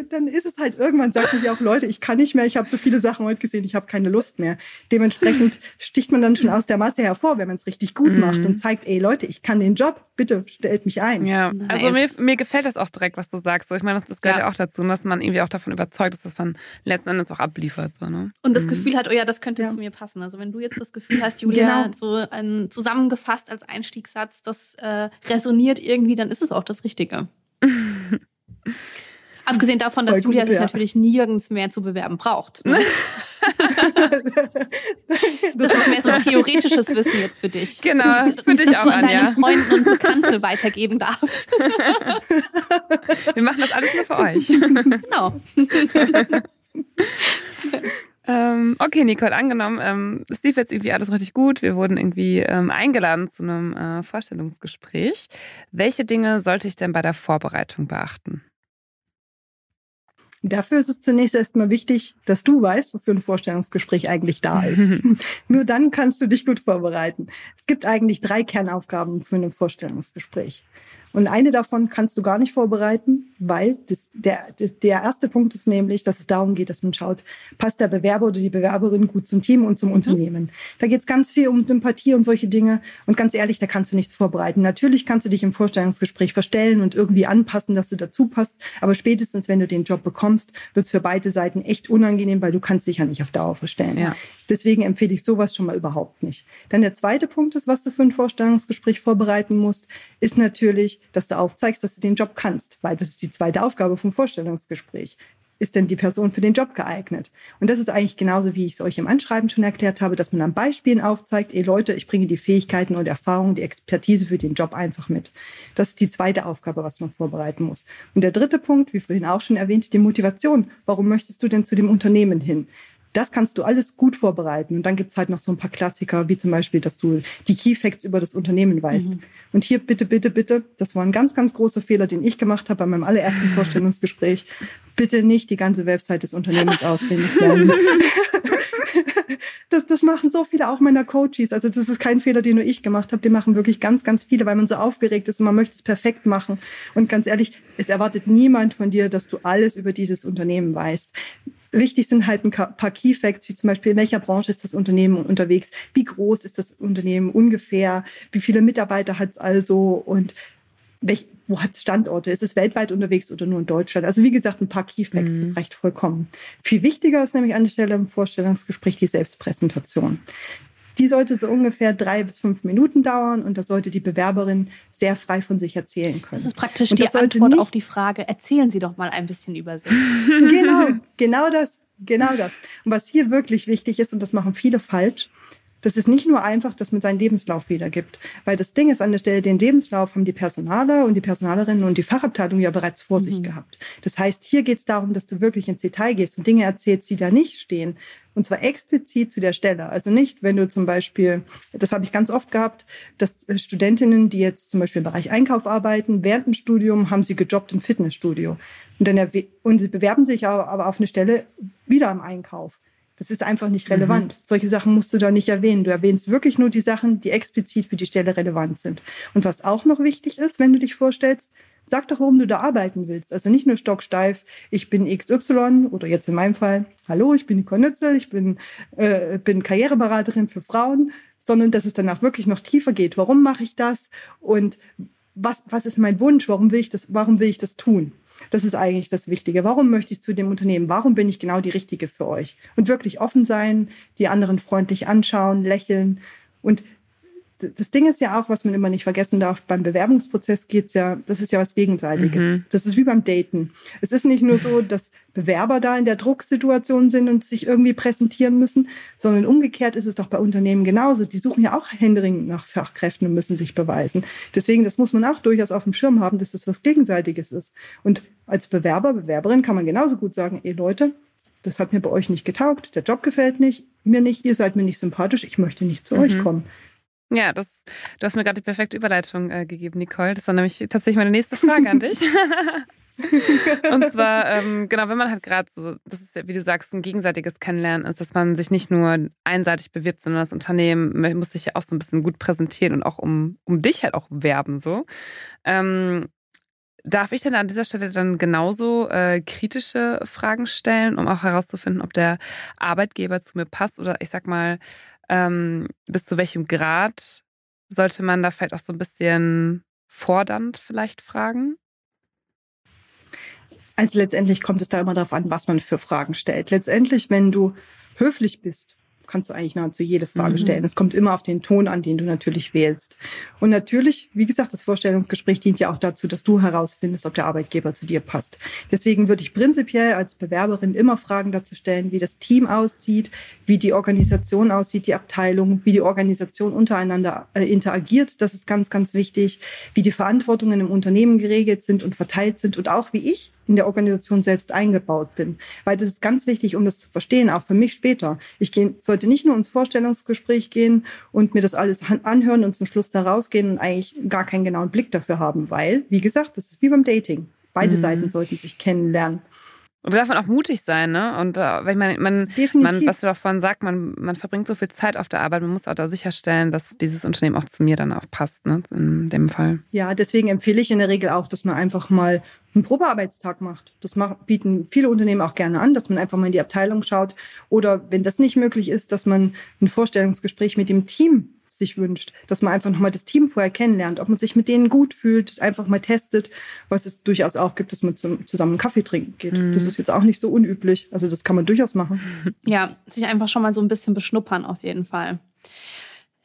dann ist es halt irgendwann, sagen sie auch, Leute, ich kann nicht mehr, ich habe so viele Sachen heute gesehen, ich habe keine Lust mehr. Dementsprechend sticht man dann schon aus der Masse hervor, wenn man es richtig gut Mhm. macht und zeigt, ey Leute, ich kann den Job, bitte stellt mich ein. Ja, Nice. also mir, mir gefällt das auch direkt, was du sagst. Ich meine, das, das gehört ja. Ja. auch dazu, dass man irgendwie auch davon überzeugt ist, dass man letzten Endes auch abliefert. So, ne? Und das Mhm. Gefühl hat, oh ja, das könnte Ja. zu mir passen. Also wenn du jetzt das Gefühl hast, Julia, Genau. so ein, zusammengefasst als Einstiegssatz, das äh, resoniert irgendwie, dann ist es auch das Richtige. <laughs> Abgesehen davon, dass gut, Julia sich ja. natürlich nirgends mehr zu bewerben braucht. Ne? <laughs> Das ist mehr so theoretisches Wissen jetzt für dich. Genau, für dich dass auch, du an Anja. deine Freunde und Bekannte weitergeben darfst. <laughs> Wir machen das alles nur für euch. genau. <laughs> Ähm, okay, Nicole, angenommen, ähm, es lief jetzt irgendwie alles richtig gut. Wir wurden irgendwie ähm, eingeladen zu einem äh, Vorstellungsgespräch. Welche Dinge sollte ich denn bei der Vorbereitung beachten? Dafür ist es zunächst erstmal wichtig, dass du weißt, wofür ein Vorstellungsgespräch eigentlich da ist. <laughs> Nur dann kannst du dich gut vorbereiten. Es gibt eigentlich drei Kernaufgaben für ein Vorstellungsgespräch. Und eine davon kannst du gar nicht vorbereiten, weil das, der, das, der erste Punkt ist nämlich, dass es darum geht, dass man schaut, passt der Bewerber oder die Bewerberin gut zum Team und zum Unternehmen. Da geht es ganz viel um Sympathie und solche Dinge. Und ganz ehrlich, da kannst du nichts vorbereiten. Natürlich kannst du dich im Vorstellungsgespräch verstellen und irgendwie anpassen, dass du dazu passt. Aber spätestens, wenn du den Job bekommst, wird es für beide Seiten echt unangenehm, weil du kannst dich ja nicht auf Dauer verstellen. Ja. Deswegen empfehle ich sowas schon mal überhaupt nicht. Dann der zweite Punkt ist, was du für ein Vorstellungsgespräch vorbereiten musst, ist natürlich, dass du aufzeigst, dass du den Job kannst, weil das ist die zweite Aufgabe vom Vorstellungsgespräch. Ist denn die Person für den Job geeignet? Und das ist eigentlich genauso, wie ich es euch im Anschreiben schon erklärt habe, dass man an Beispielen aufzeigt, ey Leute, ich bringe die Fähigkeiten und Erfahrungen, die Expertise für den Job einfach mit. Das ist die zweite Aufgabe, was man vorbereiten muss. Und der dritte Punkt, wie vorhin auch schon erwähnt, die Motivation. Warum möchtest du denn zu dem Unternehmen hin? Das kannst du alles gut vorbereiten. Und dann gibt's halt noch so ein paar Klassiker, wie zum Beispiel, dass du die Key Facts über das Unternehmen weißt. Und hier bitte, bitte, bitte, das war ein ganz, ganz großer Fehler, den ich gemacht habe bei meinem allerersten Vorstellungsgespräch. Bitte nicht die ganze Website des Unternehmens auswendig lernen. <laughs> Das, das machen so viele auch meiner Coaches. Also das ist kein Fehler, den nur ich gemacht habe. Den machen wirklich ganz, ganz viele, weil man so aufgeregt ist und man möchte es perfekt machen. Und ganz ehrlich, es erwartet niemand von dir, dass du alles über dieses Unternehmen weißt. Wichtig sind halt ein paar Key Facts, wie zum Beispiel, in welcher Branche ist das Unternehmen unterwegs, wie groß ist das Unternehmen ungefähr, wie viele Mitarbeiter hat es also und welch, wo hat es Standorte? Ist es weltweit unterwegs oder nur in Deutschland? Also wie gesagt, ein paar Key Facts, Mhm. das reicht vollkommen. Viel wichtiger ist nämlich an der Stelle im Vorstellungsgespräch die Selbstpräsentation. Die sollte so ungefähr drei bis fünf Minuten dauern und da sollte die Bewerberin sehr frei von sich erzählen können. Das ist praktisch Und die das Antwort nicht- auf die Frage, erzählen Sie doch mal ein bisschen über sich. <laughs> genau, genau das, genau das. Und was hier wirklich wichtig ist, und das machen viele falsch, das ist nicht nur einfach, dass man seinen Lebenslauf wiedergibt. Weil das Ding ist an der Stelle, den Lebenslauf haben die Personaler und die Personalerinnen und die Fachabteilung ja bereits vor sich gehabt. Das heißt, hier geht es darum, dass du wirklich ins Detail gehst und Dinge erzählst, die da nicht stehen. Und zwar explizit zu der Stelle. Also nicht, wenn du zum Beispiel, das habe ich ganz oft gehabt, dass äh, Studentinnen, die jetzt zum Beispiel im Bereich Einkauf arbeiten, während dem Studium haben sie gejobbt im Fitnessstudio. Und, dann und sie bewerben sich aber, aber auf eine Stelle wieder im Einkauf. Das ist einfach nicht relevant. Solche Sachen musst du da nicht erwähnen. Du erwähnst wirklich nur die Sachen, die explizit für die Stelle relevant sind. Und was auch noch wichtig ist, wenn du dich vorstellst, sag doch, warum du da arbeiten willst. Also nicht nur stocksteif, ich bin XY oder jetzt in meinem Fall, hallo, ich bin Nicole Nützel, ich bin, äh, bin Karriereberaterin für Frauen, sondern dass es danach wirklich noch tiefer geht. Warum mache ich das? Und was, was ist mein Wunsch? Warum will ich das, warum will ich das tun? Das ist eigentlich das Wichtige. Warum möchte ich zu dem Unternehmen? Warum bin ich genau die Richtige für euch? Und wirklich offen sein, die anderen freundlich anschauen, lächeln. Und das Ding ist ja auch, was man immer nicht vergessen darf, beim Bewerbungsprozess geht's ja, das ist ja was Gegenseitiges. Mhm. Das ist wie beim Daten. Es ist nicht nur so, dass Bewerber da in der Drucksituation sind und sich irgendwie präsentieren müssen, sondern umgekehrt ist es doch bei Unternehmen genauso. Die suchen ja auch händeringend nach Fachkräften und müssen sich beweisen. Deswegen, das muss man auch durchaus auf dem Schirm haben, dass das was Gegenseitiges ist. Und als Bewerber, Bewerberin kann man genauso gut sagen, ey Leute, das hat mir bei euch nicht getaugt, der Job gefällt nicht, mir nicht, ihr seid mir nicht sympathisch, ich möchte nicht zu mhm. euch kommen. Ja, das, du hast mir gerade die perfekte Überleitung äh, gegeben, Nicole. Das war nämlich tatsächlich meine nächste Frage an dich. <laughs> und zwar, ähm, genau, wenn man halt gerade so, das ist ja, wie du sagst, ein gegenseitiges Kennenlernen ist, dass man sich nicht nur einseitig bewirbt, sondern das Unternehmen muss sich ja auch so ein bisschen gut präsentieren und auch um, um dich halt auch werben, so. Ähm, darf ich denn an dieser Stelle dann genauso äh, kritische Fragen stellen, um auch herauszufinden, ob der Arbeitgeber zu mir passt oder ich sag mal, ähm, bis zu welchem Grad sollte man da vielleicht auch so ein bisschen fordernd vielleicht fragen? Also letztendlich kommt es da immer darauf an, was man für Fragen stellt. Letztendlich, wenn du höflich bist kannst du eigentlich nahezu jede Frage mhm. stellen. Es kommt immer auf den Ton an, den du natürlich wählst. Und natürlich, wie gesagt, das Vorstellungsgespräch dient ja auch dazu, dass du herausfindest, ob der Arbeitgeber zu dir passt. Deswegen würde ich prinzipiell als Bewerberin immer Fragen dazu stellen, wie das Team aussieht, wie die Organisation aussieht, die Abteilung, wie die Organisation untereinander äh, interagiert. Das ist ganz, ganz wichtig, wie die Verantwortungen im Unternehmen geregelt sind und verteilt sind und auch wie ich in der Organisation selbst eingebaut bin. Weil das ist ganz wichtig, um das zu verstehen, auch für mich später. Ich geh, sollte nicht nur ins Vorstellungsgespräch gehen und mir das alles anhören und zum Schluss da rausgehen und eigentlich gar keinen genauen Blick dafür haben, weil, wie gesagt, das ist wie beim Dating. Beide mhm. Seiten sollten sich kennenlernen. Und da darf man auch mutig sein, ne? Und äh, wenn man, man, man, was auch vorhin sagt, man, man verbringt so viel Zeit auf der Arbeit, man muss auch da sicherstellen, dass dieses Unternehmen auch zu mir dann auch passt, ne? In dem Fall. Ja, deswegen empfehle ich in der Regel auch, dass man einfach mal einen Probearbeitstag macht. Das bieten viele Unternehmen auch gerne an, dass man einfach mal in die Abteilung schaut. Oder wenn das nicht möglich ist, dass man ein Vorstellungsgespräch mit dem Team sich wünscht, dass man einfach nochmal das Team vorher kennenlernt, ob man sich mit denen gut fühlt, einfach mal testet, was es durchaus auch gibt, dass man zum, zusammen einen Kaffee trinken geht. Mhm. Das ist jetzt auch nicht so unüblich. Also das kann man durchaus machen. <laughs> Ja, sich einfach schon mal so ein bisschen beschnuppern auf jeden Fall.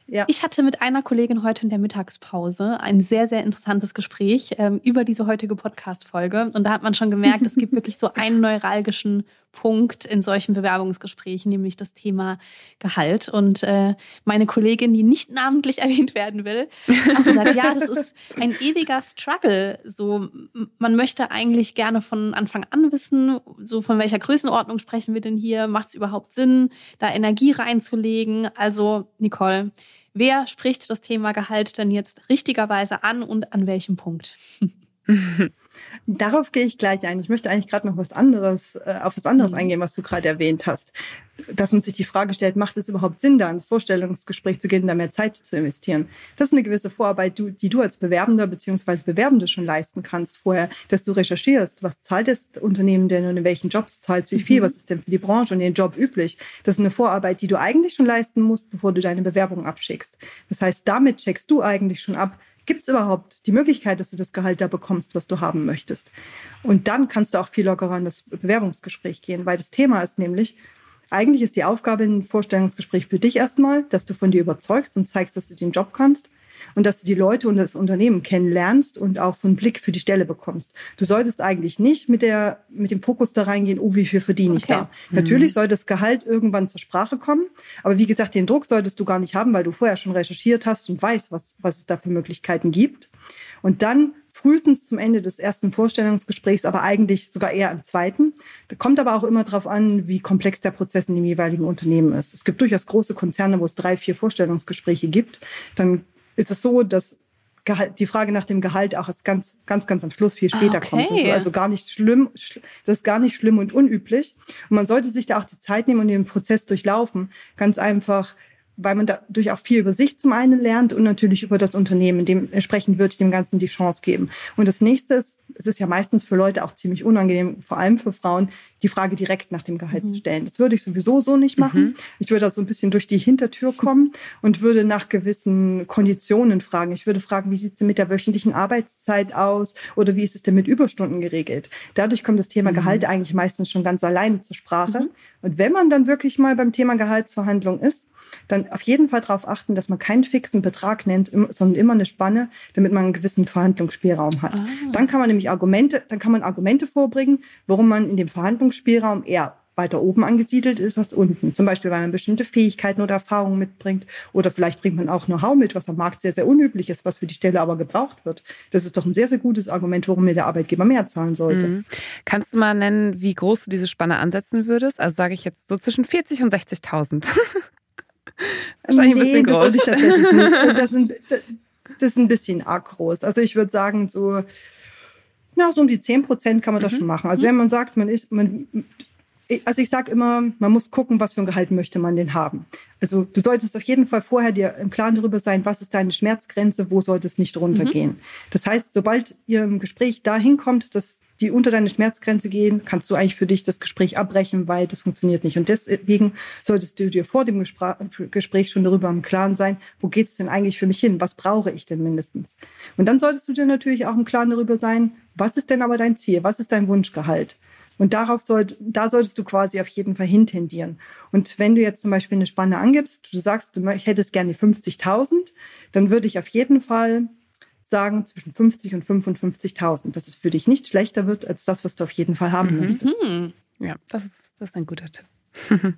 Ja. Ich hatte mit einer Kollegin heute in der Mittagspause ein sehr, sehr interessantes Gespräch ähm, über diese heutige Podcast-Folge. Und da hat man schon gemerkt, es gibt <laughs> wirklich so einen neuralgischen Punkt in solchen Bewerbungsgesprächen, nämlich das Thema Gehalt. Und äh, meine Kollegin, die nicht namentlich <laughs> erwähnt werden will, hat gesagt, ja, das ist ein ewiger Struggle. So, man möchte eigentlich gerne von Anfang an wissen, so von welcher Größenordnung sprechen wir denn hier? Macht es überhaupt Sinn, da Energie reinzulegen? Also, Nicole, Wer spricht das Thema Gehalt denn jetzt richtigerweise an und an welchem Punkt? <laughs> <laughs> Darauf gehe ich gleich ein. Ich möchte eigentlich gerade noch was anderes, äh, auf was anderes mhm. eingehen, was du gerade erwähnt hast. Dass man sich die Frage stellt, macht es überhaupt Sinn, da ins Vorstellungsgespräch zu gehen, da mehr Zeit zu investieren? Das ist eine gewisse Vorarbeit, die du als Bewerbender bzw. Bewerbende schon leisten kannst vorher, dass du recherchierst, was zahlt das Unternehmen denn und in welchen Jobs zahlt es wie viel, mhm. was ist denn für die Branche und den Job üblich. Das ist eine Vorarbeit, die du eigentlich schon leisten musst, bevor du deine Bewerbung abschickst. Das heißt, damit checkst du eigentlich schon ab, Gibt es überhaupt die Möglichkeit, dass du das Gehalt da bekommst, was du haben möchtest? Und dann kannst du auch viel lockerer in das Bewerbungsgespräch gehen, weil das Thema ist nämlich, eigentlich ist die Aufgabe im Vorstellungsgespräch für dich erstmal, dass du von dir überzeugst und zeigst, dass du den Job kannst und dass du die Leute und das Unternehmen kennenlernst und auch so einen Blick für die Stelle bekommst. Du solltest eigentlich nicht mit der mit dem Fokus da reingehen, oh, wie viel verdiene ich okay. da. Mhm. Natürlich soll das Gehalt irgendwann zur Sprache kommen, aber wie gesagt, den Druck solltest du gar nicht haben, weil du vorher schon recherchiert hast und weißt, was was es da für Möglichkeiten gibt. Und dann frühestens zum Ende des ersten Vorstellungsgesprächs, aber eigentlich sogar eher im zweiten. Da kommt aber auch immer darauf an, wie komplex der Prozess in dem jeweiligen Unternehmen ist. Es gibt durchaus große Konzerne, wo es drei, vier Vorstellungsgespräche gibt. Dann ist es so, dass die Frage nach dem Gehalt auch erst ganz, ganz, ganz am Schluss viel später okay. kommt. Das ist also gar nicht schlimm, das ist gar nicht schlimm und unüblich. Und man sollte sich da auch die Zeit nehmen und den Prozess durchlaufen. Ganz einfach weil man dadurch auch viel über sich zum einen lernt und natürlich über das Unternehmen. Dementsprechend würde ich dem Ganzen die Chance geben. Und das nächste ist, es ist ja meistens für Leute auch ziemlich unangenehm, vor allem für Frauen, die Frage direkt nach dem Gehalt mhm. zu stellen. Das würde ich sowieso so nicht machen. Mhm. Ich würde da so ein bisschen durch die Hintertür kommen und würde nach gewissen Konditionen fragen. Ich würde fragen, wie sieht es denn mit der wöchentlichen Arbeitszeit aus oder wie ist es denn mit Überstunden geregelt? Dadurch kommt das Thema mhm. Gehalt eigentlich meistens schon ganz alleine zur Sprache. Mhm. Und wenn man dann wirklich mal beim Thema Gehaltsverhandlung ist, dann auf jeden Fall darauf achten, dass man keinen fixen Betrag nennt, sondern immer eine Spanne, damit man einen gewissen Verhandlungsspielraum hat. Ah. Dann kann man nämlich Argumente, dann kann man Argumente vorbringen, warum man in dem Verhandlungsspielraum eher weiter oben angesiedelt ist als unten. Zum Beispiel, weil man bestimmte Fähigkeiten oder Erfahrungen mitbringt. Oder vielleicht bringt man auch Know-how mit, was am Markt sehr, sehr unüblich ist, was für die Stelle aber gebraucht wird. Das ist doch ein sehr, sehr gutes Argument, warum mir der Arbeitgeber mehr zahlen sollte. Mhm. Kannst du mal nennen, wie groß du diese Spanne ansetzen würdest? Also sage ich jetzt so zwischen 40 und 60.000. <laughs> Wahrscheinlich nee, ein bisschen groß. das tatsächlich nicht. <laughs> Das, sind, das ist ein bisschen arg groß. Also ich würde sagen, so, na, so um die 10 Prozent kann man das mhm. schon machen. Also wenn man sagt, man ist, man also ich sage immer, man muss gucken, was für ein Gehalt möchte man denn haben. Also du solltest auf jeden Fall vorher dir im Klaren darüber sein, was ist deine Schmerzgrenze, wo sollte es nicht runtergehen. Mhm. Das heißt, sobald ihr im Gespräch dahin kommt, dass die unter deine Schmerzgrenze gehen, kannst du eigentlich für dich das Gespräch abbrechen, weil das funktioniert nicht. Und deswegen solltest du dir vor dem Gespräch schon darüber im Klaren sein, wo geht es denn eigentlich für mich hin? Was brauche ich denn mindestens? Und dann solltest du dir natürlich auch im Klaren darüber sein, was ist denn aber dein Ziel? Was ist dein Wunschgehalt? Und darauf sollt, da solltest du quasi auf jeden Fall hintendieren. Und wenn du jetzt zum Beispiel eine Spanne angibst, du sagst, du hättest gerne 50.000, dann würde ich auf jeden Fall sagen zwischen 50 und 55.000, dass es für dich nicht schlechter wird als das, was du auf jeden Fall haben mhm. möchtest. Mhm. Ja, das ist, das ist ein guter Tipp. <laughs>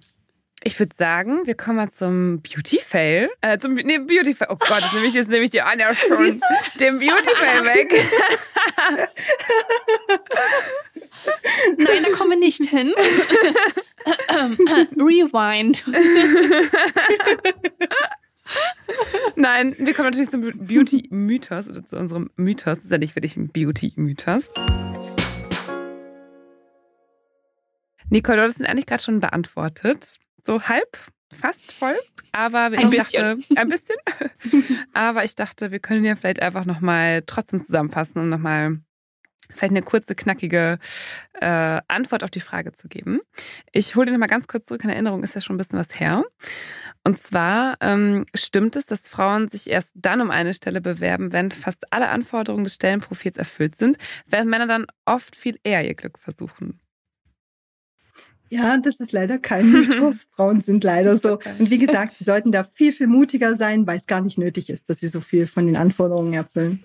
Ich würde sagen, wir kommen mal zum Beauty-Fail. Äh, zum nee, Beauty-Fail. Oh Gott, jetzt nehme ich, jetzt nehme ich die Anja <laughs> schon den Beauty-Fail <laughs> weg. Nein, da kommen wir nicht hin. Rewind. Nein, wir kommen natürlich zum Beauty-Mythos oder zu unserem Mythos. Das ist ja nicht wirklich ein Beauty-Mythos. Nicole, du hast ihn eigentlich gerade schon beantwortet. So halb, fast voll. Aber ein bisschen. Dachte, ein bisschen. aber ich dachte, wir können ja vielleicht einfach nochmal trotzdem zusammenfassen, um nochmal vielleicht eine kurze, knackige äh, Antwort auf die Frage zu geben. Ich hole dir nochmal ganz kurz zurück. In Erinnerung ist ja schon ein bisschen was her. Und zwar ähm, stimmt es, dass Frauen sich erst dann um eine Stelle bewerben, wenn fast alle Anforderungen des Stellenprofils erfüllt sind, während Männer dann oft viel eher ihr Glück versuchen. Ja, das ist leider kein Mythos. <laughs> Frauen sind leider so. Und wie gesagt, sie sollten da viel, viel mutiger sein, weil es gar nicht nötig ist, dass sie so viel von den Anforderungen erfüllen.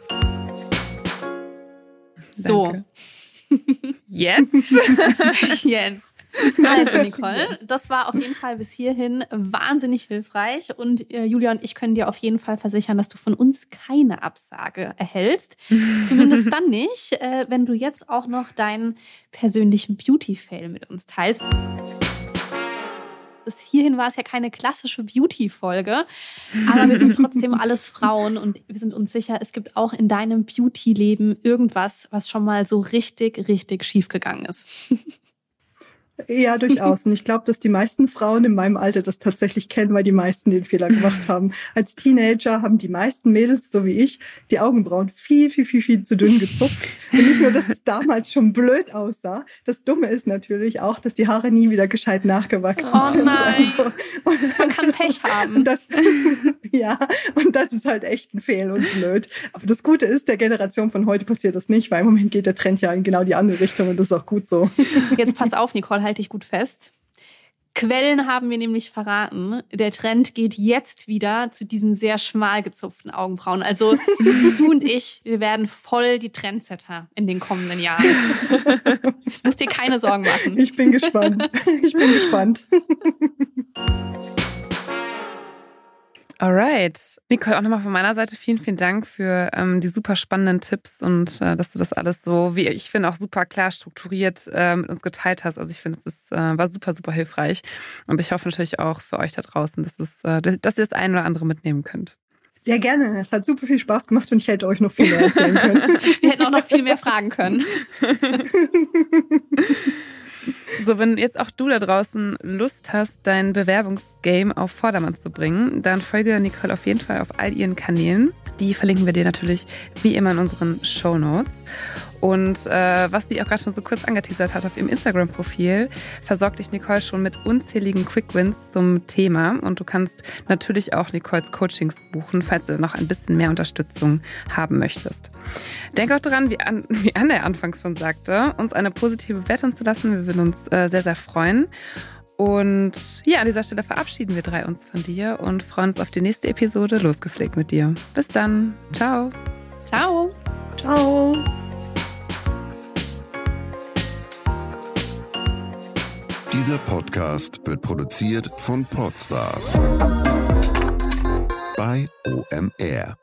So. <laughs> Jetzt? <laughs> Jetzt. <laughs> Also, Nicole, das war auf jeden Fall bis hierhin wahnsinnig hilfreich. Und äh, Julia und ich können dir auf jeden Fall versichern, dass du von uns keine Absage erhältst. <laughs> Zumindest dann nicht, äh, wenn du jetzt auch noch deinen persönlichen Beauty-Fail mit uns teilst bis hierhin war es ja keine klassische Beauty-Folge, aber wir sind trotzdem <laughs> alles Frauen und wir sind uns sicher, es gibt auch in deinem Beauty-Leben irgendwas, was schon mal so richtig, richtig schief gegangen ist. Ja, durchaus. Und ich glaube, dass die meisten Frauen in meinem Alter das tatsächlich kennen, weil die meisten den Fehler gemacht haben. Als Teenager haben die meisten Mädels, so wie ich, die Augenbrauen viel, viel, viel, viel zu dünn gezupft. Und nicht nur, dass es damals schon blöd aussah. Das Dumme ist natürlich auch, dass die Haare nie wieder gescheit nachgewachsen oh sind. Nein. Also, Man kann Pech haben. Das, <laughs> ja, und das ist halt echt ein Fehl und blöd. Aber das Gute ist, der Generation von heute passiert das nicht, weil im Moment geht der Trend ja in genau die andere Richtung und das ist auch gut so. Jetzt pass auf, Nicole, halte ich gut fest. Quellen haben wir nämlich verraten. Der Trend geht jetzt wieder zu diesen sehr schmal gezupften Augenbrauen. Also <laughs> du und ich, wir werden voll die Trendsetter in den kommenden Jahren. <laughs> Du musst dir keine Sorgen machen. Ich bin gespannt. Ich bin gespannt. <laughs> Alright. Nicole, auch nochmal von meiner Seite vielen, vielen Dank für ähm, die super spannenden Tipps und äh, dass du das alles so, wie ich finde, auch super klar strukturiert äh, mit uns geteilt hast. Also ich finde, es ist, äh, war super, super hilfreich. Und ich hoffe natürlich auch für euch da draußen, dass, es, äh, dass ihr das ein oder andere mitnehmen könnt. Sehr gerne. Es hat super viel Spaß gemacht und ich hätte euch noch viel mehr erzählen können. <laughs> Wir hätten auch noch viel mehr fragen können. <laughs> So, wenn jetzt auch du da draußen Lust hast, dein Bewerbungsgame auf Vordermann zu bringen, dann folge Nicole auf jeden Fall auf all ihren Kanälen. Die verlinken wir dir natürlich wie immer in unseren Show Notes. Und äh, was sie auch gerade schon so kurz angeteasert hat auf ihrem Instagram-Profil, versorgt dich Nicole schon mit unzähligen Quick-Wins zum Thema. Und du kannst natürlich auch Nicoles Coachings buchen, falls du noch ein bisschen mehr Unterstützung haben möchtest. Denk auch daran, wie, An <laughs> wie Anne anfangs schon sagte, uns eine positive Bewertung zu lassen. Wir würden uns äh, sehr, sehr freuen. Und ja, an dieser Stelle verabschieden wir drei uns von dir und freuen uns auf die nächste Episode Losgepflegt mit dir. Bis dann. Ciao. Ciao. Ciao. Dieser Podcast wird produziert von Podstars bei OMR.